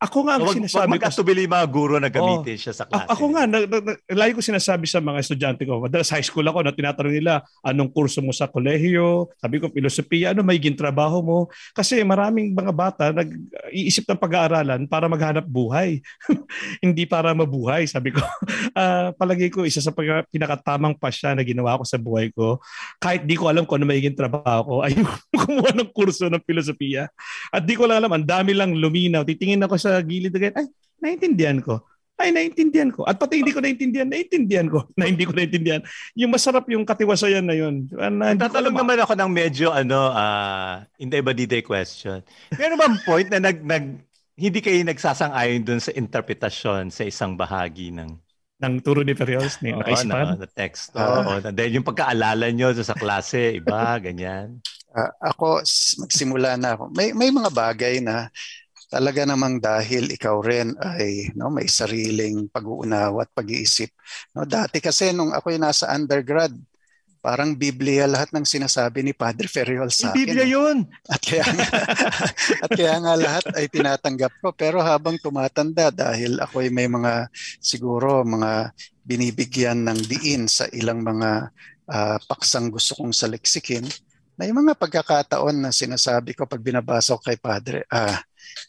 Ako nga ang Wag, wag sinasabi ko. magkatubili yung mga guro na gamitin siya sa klase. Ako nga, na, na, na, lagi ko sinasabi sa mga estudyante ko, madalas high school ako, na tinatanong nila, anong kurso mo sa kolehiyo? Sabi ko, filosofiya, ano magiging trabaho mo? Kasi maraming mga bata nag-iisip ng pag-aaralan para maghanap buhay. Hindi para mabuhay, sabi ko. Ah, palagi ko, isa sa pag- pinakatamang pasya na ginawa ko sa buhay ko, kahit di ko alam kung ano magiging trabaho ko, ay kumuha ng kurso ng filosofiya. At di ko lang alam, ang dami lang luminaw. Titingin ako sa gilid agad, ay, naintindihan ko. Ay, naintindihan ko. At pati hindi ko naintindihan, naintindihan ko na hindi ko naintindihan. Yung masarap yung katiwasayan na yun. Na, Tatalog alam- naman ako ng medyo ano, ah, hindi ba dito question. Meron bang point na nag, nag hindi kayo nagsasang-ayon dun sa interpretasyon sa isang bahagi ng ng turo ni Ferrios, ni Oo, nakaisipan. na, na text. Ah. Oo, dahil yung pagkaalala nyo sa klase, iba, ganyan. Ah, ako, magsimula na ako. May, may mga bagay na talaga namang dahil ikaw rin ay no, may sariling pag-uunawa at pag-iisip. No, dati kasi nung ako nasa undergrad, parang Biblia lahat ng sinasabi ni Padre Ferriol sa akin. Biblia yun. At kaya, nga, at kaya nga lahat ay tinatanggap ko. Pero habang tumatanda, dahil ako ay may mga siguro mga binibigyan ng diin sa ilang mga ah, paksang gusto kong saliksikin, may mga pagkakataon na sinasabi ko pag binabasa ko kay Padre, ah,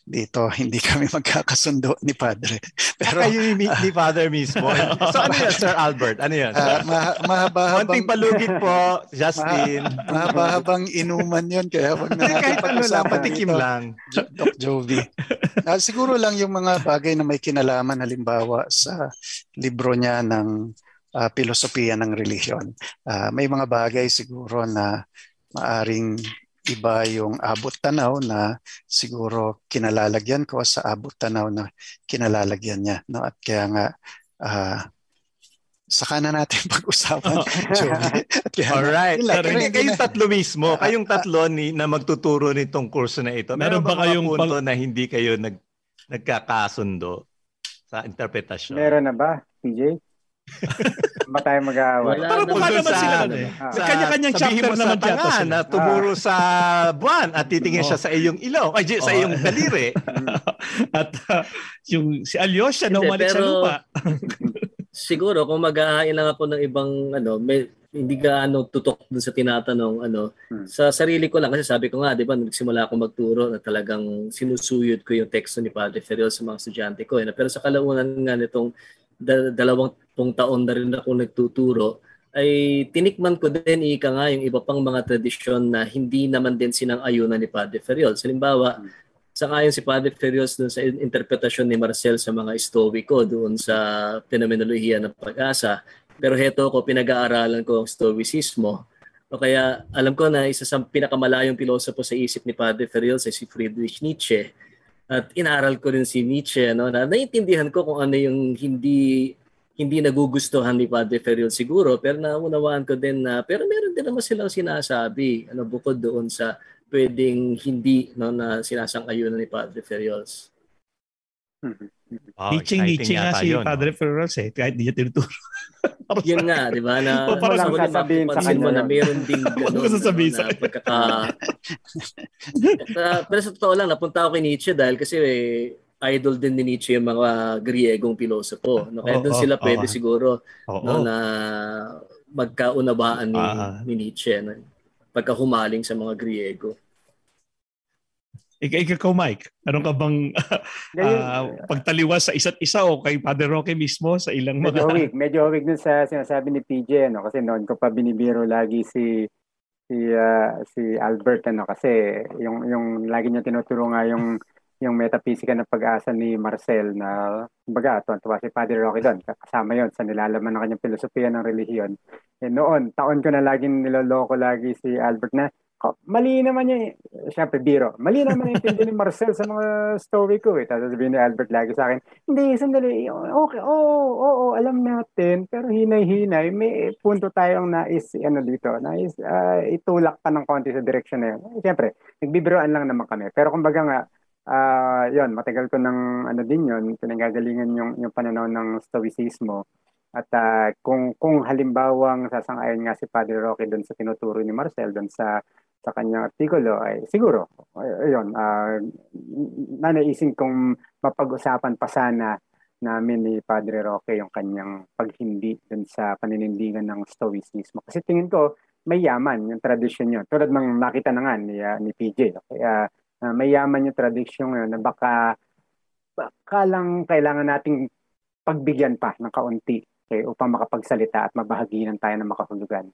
dito hindi kami magkakasundo ni Padre. Pero kayo ni, ni Father mismo. so ano yan, Sir Albert? Ano yan? Uh, ma- mahaba-habang... Konting palugit po, Justin. Ma- mahaba-habang inuman yun, kaya wag na natin pag-usapan patikim lang. Doc Jovi. Uh, siguro lang yung mga bagay na may kinalaman, halimbawa sa libro niya ng uh, Pilosopiya ng Relihiyon. Uh, may mga bagay siguro na maaring iba yung abot tanaw na siguro kinalalagyan ko sa abot tanaw na kinalalagyan niya. No? At kaya nga, uh, saka na natin pag-usapan. Alright. Kaya, kayong tatlo mismo, kayong tatlo ni, na magtuturo nitong kurso na ito, meron, meron ba kayong punto pang... na hindi kayo nag, nagkakasundo sa interpretasyon? Meron na ba, PJ? Ba tayo mag-aaway? Wala Pero mukha naman sila ano eh. Sa, kanya-kanyang chapter mo naman sa tanga na tumuro ah. sa buwan at titingin oh. siya sa iyong ilaw, ay sa oh. iyong daliri. at uh, yung si Alyosha na umalik sa lupa. siguro kung maghahain lang ako ng ibang ano, may, hindi ka ano tutok dun sa tinatanong ano hmm. sa sarili ko lang kasi sabi ko nga 'di ba nagsimula ako magturo na talagang sinusuyod ko yung teksto ni Padre Ferrell sa mga estudyante ko eh. pero sa kalaunan nga nitong da- dalawang taon na rin ako nagtuturo, ay tinikman ko din ika nga yung iba pang mga tradisyon na hindi naman din sinang-ayunan ni Padre Ferriol. Halimbawa, sa ayon si Padre Ferriol doon sa interpretasyon ni Marcel sa mga Stoico doon sa fenomenolohiya ng pag-asa. Pero heto ko, pinag-aaralan ko ang Stoicismo. O kaya alam ko na isa sa pinakamalayong pilosopo sa isip ni Padre Ferriol si Friedrich Nietzsche at inaral ko rin si Nietzsche no na naiintindihan ko kung ano yung hindi hindi nagugustuhan ni Padre Ferriol siguro pero naunawaan ko din na pero meron din naman silang sinasabi ano bukod doon sa pwedeng hindi no na sinasang-ayunan ni Padre Ferriols. Oh, teaching teaching nga si yun, Padre no? Ferriols eh kahit di niya tinuturo. Yun nga, di ba? Na, o, parang sa sasabihin sa kanya. mo na meron ding gano'n. Ano sasabihin sa pagkaka... pero sa totoo lang, napunta ako kay Nietzsche dahil kasi eh, idol din ni Nietzsche yung mga Griegong pilosopo. No? Kaya oh, doon sila oh, pwede oh. siguro oh, no, na magkaunabaan ni, uh, ni Nietzsche. No? Pagkahumaling sa mga Griego. Ik- ikaw, Mike, anong ka bang uh, pagtaliwas sa isa't isa o kay Father Roque mismo sa ilang mga... Medyo weak. Medyo weak dun sa sinasabi ni PJ. Ano? Kasi noon ko pa binibiro lagi si si uh, si Albert ano kasi yung yung lagi niya tinuturo nga yung yung metaphysica ng pag-asa ni Marcel na kumbaga tuwa si Padre Roque doon kasama yon sa nilalaman ng kanyang filosofiya ng relihiyon eh noon taon ko na laging niloloko lagi si Albert na mali naman yung, syempre biro, mali naman yung intindi ni Marcel sa mga story ko eh. Tapos sabihin ni Albert lagi sa akin, hindi, sandali, okay, oo, oh, oo, oh, oh, alam natin, pero hinay-hinay, may punto tayong nais, ano dito, nais uh, itulak pa ng konti sa direction na yun. Siyempre, nagbibiroan lang naman kami. Pero kumbaga nga, uh, yun, matagal ko ng ano din yun, pinagagalingan yung, yung pananaw ng stoicismo. At uh, kung kung halimbawang sasang-ayon nga si Padre Roque doon sa tinuturo ni Marcel doon sa sa kanyang artikulo ay siguro ayun uh, nanaisin kong mapag-usapan pa sana namin ni Padre Roque yung kanyang paghindi dun sa paninindigan ng Stoicismo. Kasi tingin ko may yaman yung tradisyon yun. Tulad ng nakita na nga ni, uh, ni PJ. Kaya uh, may yaman yung tradisyon yun na baka, baka lang kailangan nating pagbigyan pa ng kaunti okay, upang makapagsalita at mabahaginan tayo ng makahulugan.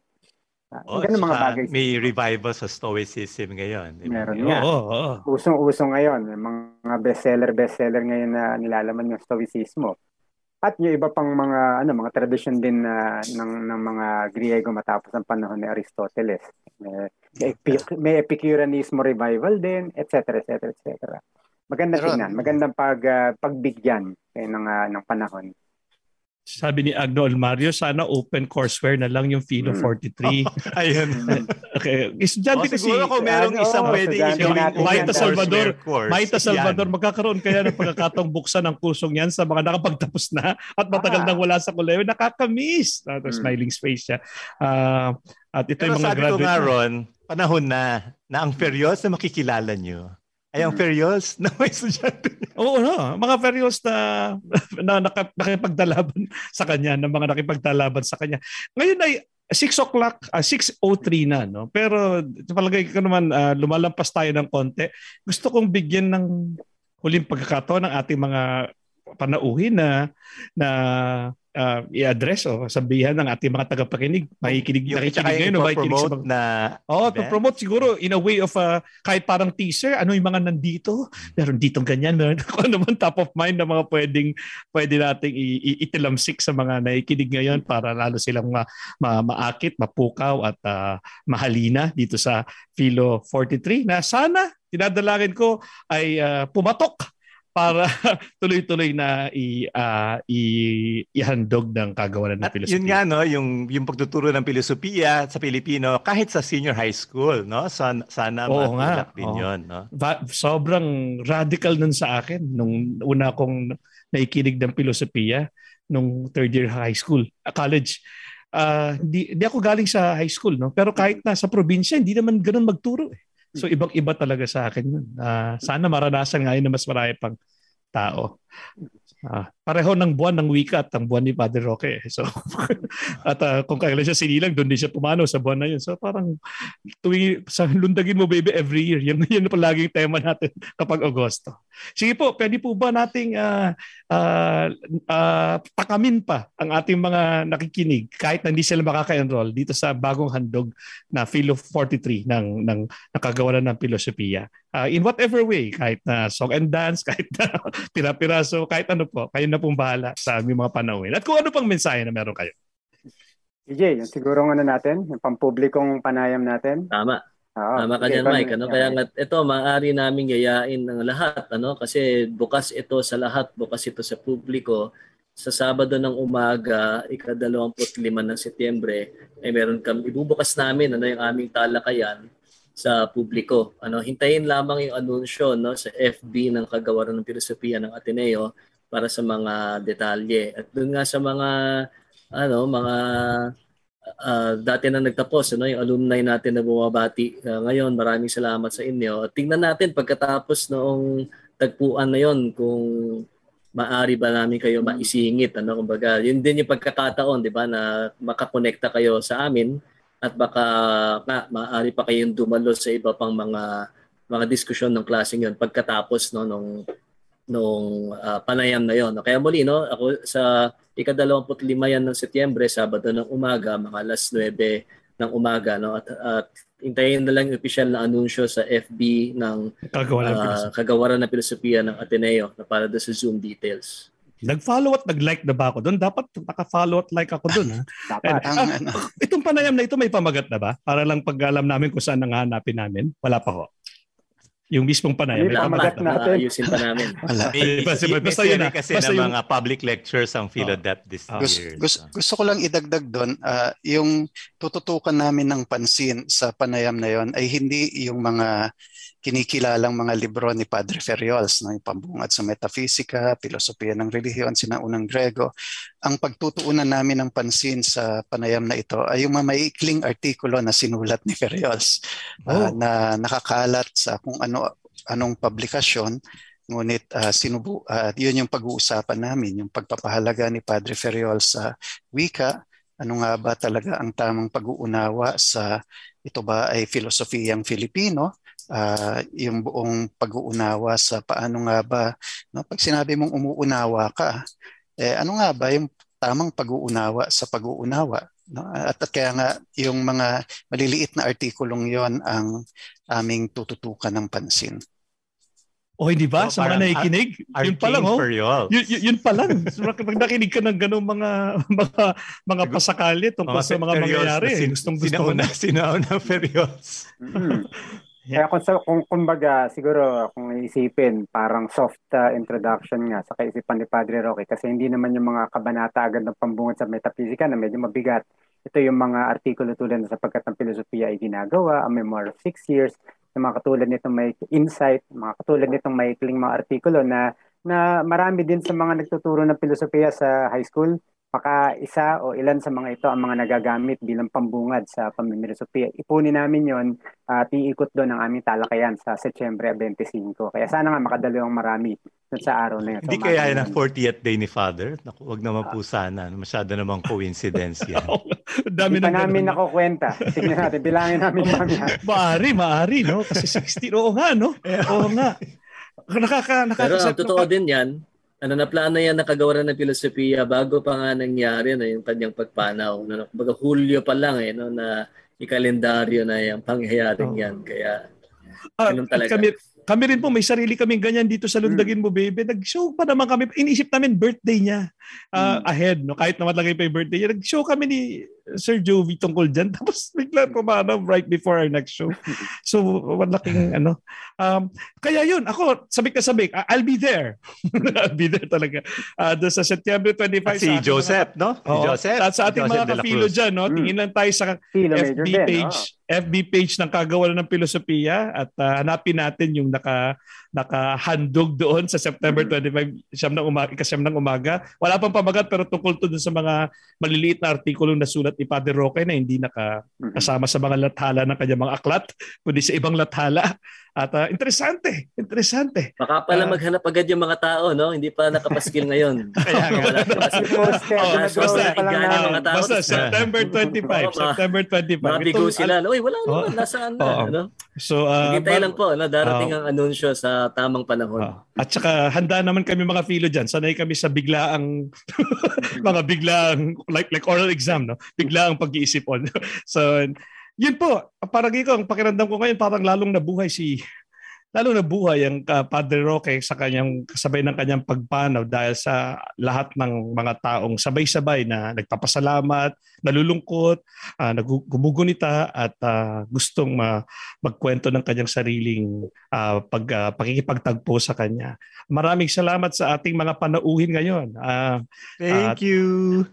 Uh, oh, ganun mga bagay. May revival sa Stoicism ngayon. Meron nga. Oo, oh, oh. Usong-uso ngayon. Mga bestseller, bestseller ngayon na nilalaman yung Stoicismo. At yung iba pang mga ano mga tradisyon din na ng ng mga Griego matapos ang panahon ni Aristoteles. May, may Epicureanismo revival din, etc. etc. etc. Maganda tingnan, magandang pag uh, pagbigyan eh, ng uh, ng panahon sabi ni Agno Mario, sana open courseware na lang yung Philo 43. Oh, ayun. okay. Estudyante oh, kasi. Siguro kung merong ano, isang pwede gawin Maita Salvador, Maita Salvador, yan. magkakaroon kaya ng pagkakataong buksan ng kursong yan sa mga nakapagtapos na at matagal ah. nang wala sa koleyo. Nakakamiss. Uh, hmm. Smiling face siya. Uh, at ito Pero yung mga sabi graduate. ko nga Ron, panahon na na ang Ferios na makikilala nyo ay ang Ferriols na may estudyante. Oo, no. Mga Ferriols na, na nakipagdalaban sa kanya, ng mga nakipagdalaban sa kanya. Ngayon ay 6 o'clock, uh, 6.03 na, no? Pero palagay ko naman, uh, lumalampas tayo ng konti. Gusto kong bigyan ng huling pagkakataon ng ating mga panauhin na na uh, i-address o sabihan ng ating mga tagapakinig. Makikinig, yung nakikinig ngayon, no, makikinig sa mga... na Oh, to promote siguro in a way of uh, kahit parang teaser, ano yung mga nandito? Meron ditong ganyan, meron kung ano man top of mind na mga pwedeng pwede nating itilamsik sa mga nakikinig ngayon para lalo silang ma, ma, maakit, mapukaw at uh, mahalina dito sa Philo 43 na sana tinadalangin ko ay uh, pumatok para tuloy-tuloy na i, uh, i ihandog ng kagawaran ng At filosofiya. Yun nga no, yung yung pagtuturo ng filosofiya sa Pilipino kahit sa senior high school, no? Sana sana Oo matulak din Oo. 'yon, no? Va- sobrang radical nun sa akin nung una kong naikinig ng filosofiya nung third year high school, uh, college. Uh, di, di ako galing sa high school, no? Pero kahit na sa probinsya, hindi naman ganoon magturo. Eh. So ibang-iba talaga sa akin yun. Uh, sana maranasan ngayon na mas marami pang tao. Uh, pareho ng buwan ng wika at ang buwan ni Padre Roque. So, at uh, kung kailan siya sinilang, doon din siya pumano sa buwan na yun. So parang tuwing sa lundagin mo baby every year. Yan, yan na palaging tema natin kapag Agosto. Sige po, pwede po ba nating uh, uh, uh, takamin pa ang ating mga nakikinig kahit na hindi sila makaka-enroll dito sa bagong handog na Philo 43 ng, ng nakagawa ng filosofiya. Uh, in whatever way, kahit na song and dance, kahit na pira-piraso, kahit ano po, kayo na pong bahala sa aming mga panahon. At kung ano pang mensahe na meron kayo. DJ, yung siguro ano natin, yung pampublikong panayam natin. Tama. Oo, Tama ka dyan, Mike. Ano? Kaya nga, ito, maaari namin yayain ng lahat. Ano? Kasi bukas ito sa lahat, bukas ito sa publiko. Sa Sabado ng umaga, ika-25 ng Setyembre, ay meron kami, ibubukas namin ano, yung aming talakayan sa publiko. Ano, hintayin lamang yung anunsyo no sa FB ng Kagawaran ng Filosofiya ng Ateneo para sa mga detalye. At doon nga sa mga ano, mga uh, dati na nagtapos, ano, yung alumni natin na bumabati uh, ngayon, maraming salamat sa inyo. At tingnan natin pagkatapos noong tagpuan na yon kung maari ba namin kayo maisingit ano kumbaga yun din yung pagkakataon di ba na makakonekta kayo sa amin at baka nga, maaari pa kayong dumalo sa iba pang mga mga diskusyon ng klaseng yon pagkatapos no nung nung uh, panayam na yon. Kaya muli no, ako sa ika-25 yan ng Setyembre, Sabado ng umaga, mga alas 9 ng umaga no at, at hintayin na lang yung official na anunsyo sa FB ng Kagawaran ng uh, filosofiya. kagawaran ng filosofiya ng Ateneo na para doon sa Zoom details. Nag-follow at nag-like na ba ako doon? Dapat naka-follow at like ako doon. Ha? Dapat. Ang, Ah, ano, Itong panayam na ito may pamagat na ba? Para lang pag alam namin kung saan nanghanapin namin. Wala pa ho. Yung mismong panayam. May May pamagat pamagat na. na. natin. Ayusin pa namin. wala. May, Basta- may, basta yun na. kasi Basta ng yung- mga public lectures ang Philodep this Gus, year. gus, gusto ko lang idagdag doon, ah, yung tututukan namin ng pansin sa panayam na yon ay hindi yung mga kinikilalang mga libro ni Padre Ferriols, no? yung pambungad sa metafisika, filosofiya ng relihiyon, sinaunang Grego. Ang pagtutuunan namin ng pansin sa panayam na ito ay yung mga maiikling artikulo na sinulat ni Ferriols ah, Oh. na nakakalat sa kung ano anong publikasyon Ngunit ah, sinubu, ah, yun yung pag-uusapan namin, yung pagpapahalaga ni Padre Ferriol sa wika. Ano nga ba talaga ang tamang pag-uunawa sa ito ba ay filosofiyang Filipino? Ah, yung buong pag-uunawa sa paano nga ba, no? pag sinabi mong umuunawa ka, eh, ano nga ba yung tamang pag-uunawa sa pag-uunawa? No? At, at kaya nga yung mga maliliit na artikulong yon ang aming tututukan ng pansin. O hindi ba? Oh, sa mga nakikinig? Yun pa lang, oh. Yun, yun, yun pa lang. So, Pag nakinig ka ng ganung mga mga mga pasakali tungkol sa mga Ferriols na mangyayari. sin- Gustong gusto ko sinauna, sinauna Ferriols. Mhm. Kaya kung, sa, kung kumbaga, siguro kung iisipin, parang soft uh, introduction nga sa kaisipan ni Padre Roque kasi hindi naman yung mga kabanata agad ng pambungad sa metaphysica na medyo mabigat. Ito yung mga artikulo tulad na sapagkat ng filosofiya ay ginagawa, a memoir of six years, yung mga katulad nitong may insight, mga katulad nitong maikling mga artikulo na na marami din sa mga nagtuturo ng filosofiya sa high school Baka isa o ilan sa mga ito ang mga nagagamit bilang pambungad sa pamimilosopiya. Ipunin namin yon at iikot doon ang aming talakayan sa Setyembre 25. Kaya sana nga makadalawang marami doon sa araw na yun. Hindi kaya yan ang 40th day ni Father? Naku, wag naman po sana. Masyado namang coincidence yan. Dami Hindi pa ng namin nakukwenta. Tingnan natin, bilangin namin mamaya. Maari, maari, no? Kasi 16, oo nga, no? Oo nga. Nakaka, Pero nakaka, ang totoo din yan, ano na plano yan nakagawa ng filosofiya bago pa nga nangyari na yung kanyang pagpanaw. No? Kumbaga Hulyo pa lang eh, no, na ikalendaryo na yung pangyayaring Oh. yan. Kaya Ah, ganun talaga. kami, kami rin po, may sarili kaming ganyan dito sa Lundagin Mo Baby. Nag-show pa naman kami. Inisip namin birthday niya ah, ahead. No? Kahit naman lagay pa yung birthday niya. Nag-show kami ni Sir Jovi tungkol dyan. Tapos bigla pumanaw right before our next show. So, malaking ano. Um, kaya yun, ako, sabik na sabik. I'll be there. I'll be there talaga. Ah, doon sa September 25. At si sa ating Joseph, no? Si Oo. Joseph. At sa ating Joseph mga kapilo dyan, no? Mm. tingin lang tayo sa Kilo FB din. oh. page, FB page ng kagawalan ng filosofiya at ah, hanapin natin yung naka nakahandog doon sa September Mm. 25 siyam ng umaga, ikasyam ng umaga. Wala pang pamagat pero tungkol to dun sa mga maliliit na artikulong nasulat ni Padre Roque na hindi naka Oh. kasama sa mga lathala ng kanyang mga aklat, kundi sa ibang lathala. At ah, interesante, interesante. baka pala Ah. maghanap agad yung mga tao, no? Hindi pa nakapaskil ngayon. Kaya nga. Wala pa Oh, mga tao. Basta September 25, Oo, ma- September 25. Mabigo sila. Uy, wala Oo. naman. Nasaan na? Ano? So, ah, Hintay lang po. No? Darating ang anunsyo sa tamang panahon. Ah. At saka handa naman kami mga filo dyan. Sanay kami sa biglaang mga biglaang like like oral exam no. Biglaang pag-iisip on. so yun po, parang ikaw, ang pakiramdam ko ngayon parang lalong nabuhay si lalo nabuhay ang uh, Padre Roque sa kanyang kasabay ng kanyang pagpanaw dahil sa lahat ng mga taong sabay-sabay na nagpapasalamat, nalulungkot, uh, nagumugunita at uh, gustong ma- magkwento ng kanyang sariling uh, pag, uh, pakikipagtagpo sa kanya. Maraming salamat sa ating mga panauhin ngayon. Uh, Thank you.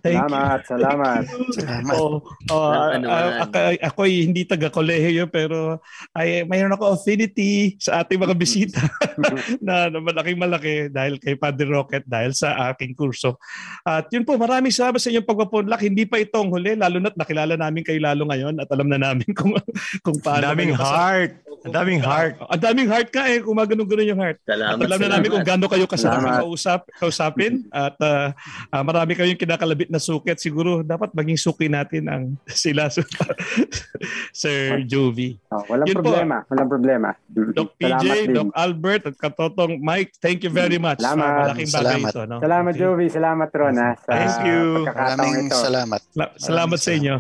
thank Salamat, you. salamat. Salamat. Oh, oh, ano ah, ako, ako ay hindi taga kolehiyo pero ay mayroon ako affinity sa ating mga bisita na, na malaking malaki dahil kay Padre Rocket dahil sa aking kurso. At yun po, maraming salamat sa inyong pagpapunlak. Hindi pa itong huli lalo na't nakilala namin kayo lalo ngayon at alam na namin kung kung paano. daming heart. Ang daming heart. Ang daming heart ka eh, kung maganon-ganon yung heart. Salamat. At alam na namin kung salamat. gaano kayo Salamat. kausap, kausapin at ah, ah, marami kayong kinakalabit na suki at siguro dapat maging suki natin ang sila Sir Jovi. Oh, walang Yun po. problema, walang problema. Doc Salamat PJ. Doc Albert at Katotong Mike, thank you very much. Salamat. Ah, malaking bagay Salamat. ito. No? Salamat Okay. Jovi, salamat Ron ha, sa Thank you. Maraming ito. salamat. La- salamat sa inyo.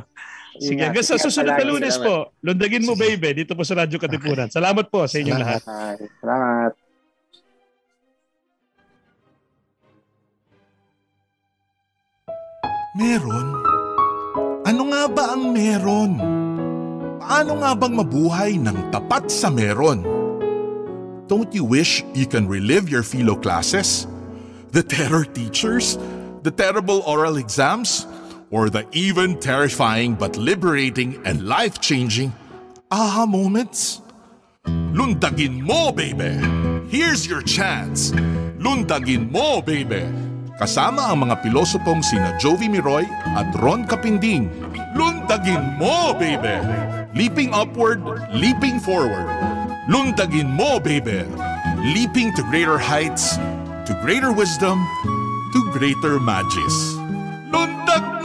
Sige, Ingat, hanggang sa susunod na lunes Salamat. po. Lundagin mo Sige. baby dito po sa Radyo Katipunan. Salamat po sa inyong Salamat. lahat. Salamat. Meron? Ano nga ba ang meron? Paano nga bang mabuhay ng tapat sa meron? Don't you wish you can relive your philo classes? The terror teachers? The terrible oral exams? Or the even terrifying but liberating and life-changing aha moments? Lundagin mo, baby! Here's your chance! Lundagin mo, baby! Kasama ang mga pilosopong sina Jovi Miroy at Ron Capinding. Lundagin mo, baby! Leaping upward, leaping forward. Lundagin mo, baby! Leaping to greater heights, to greater wisdom, to greater magis. Lundagin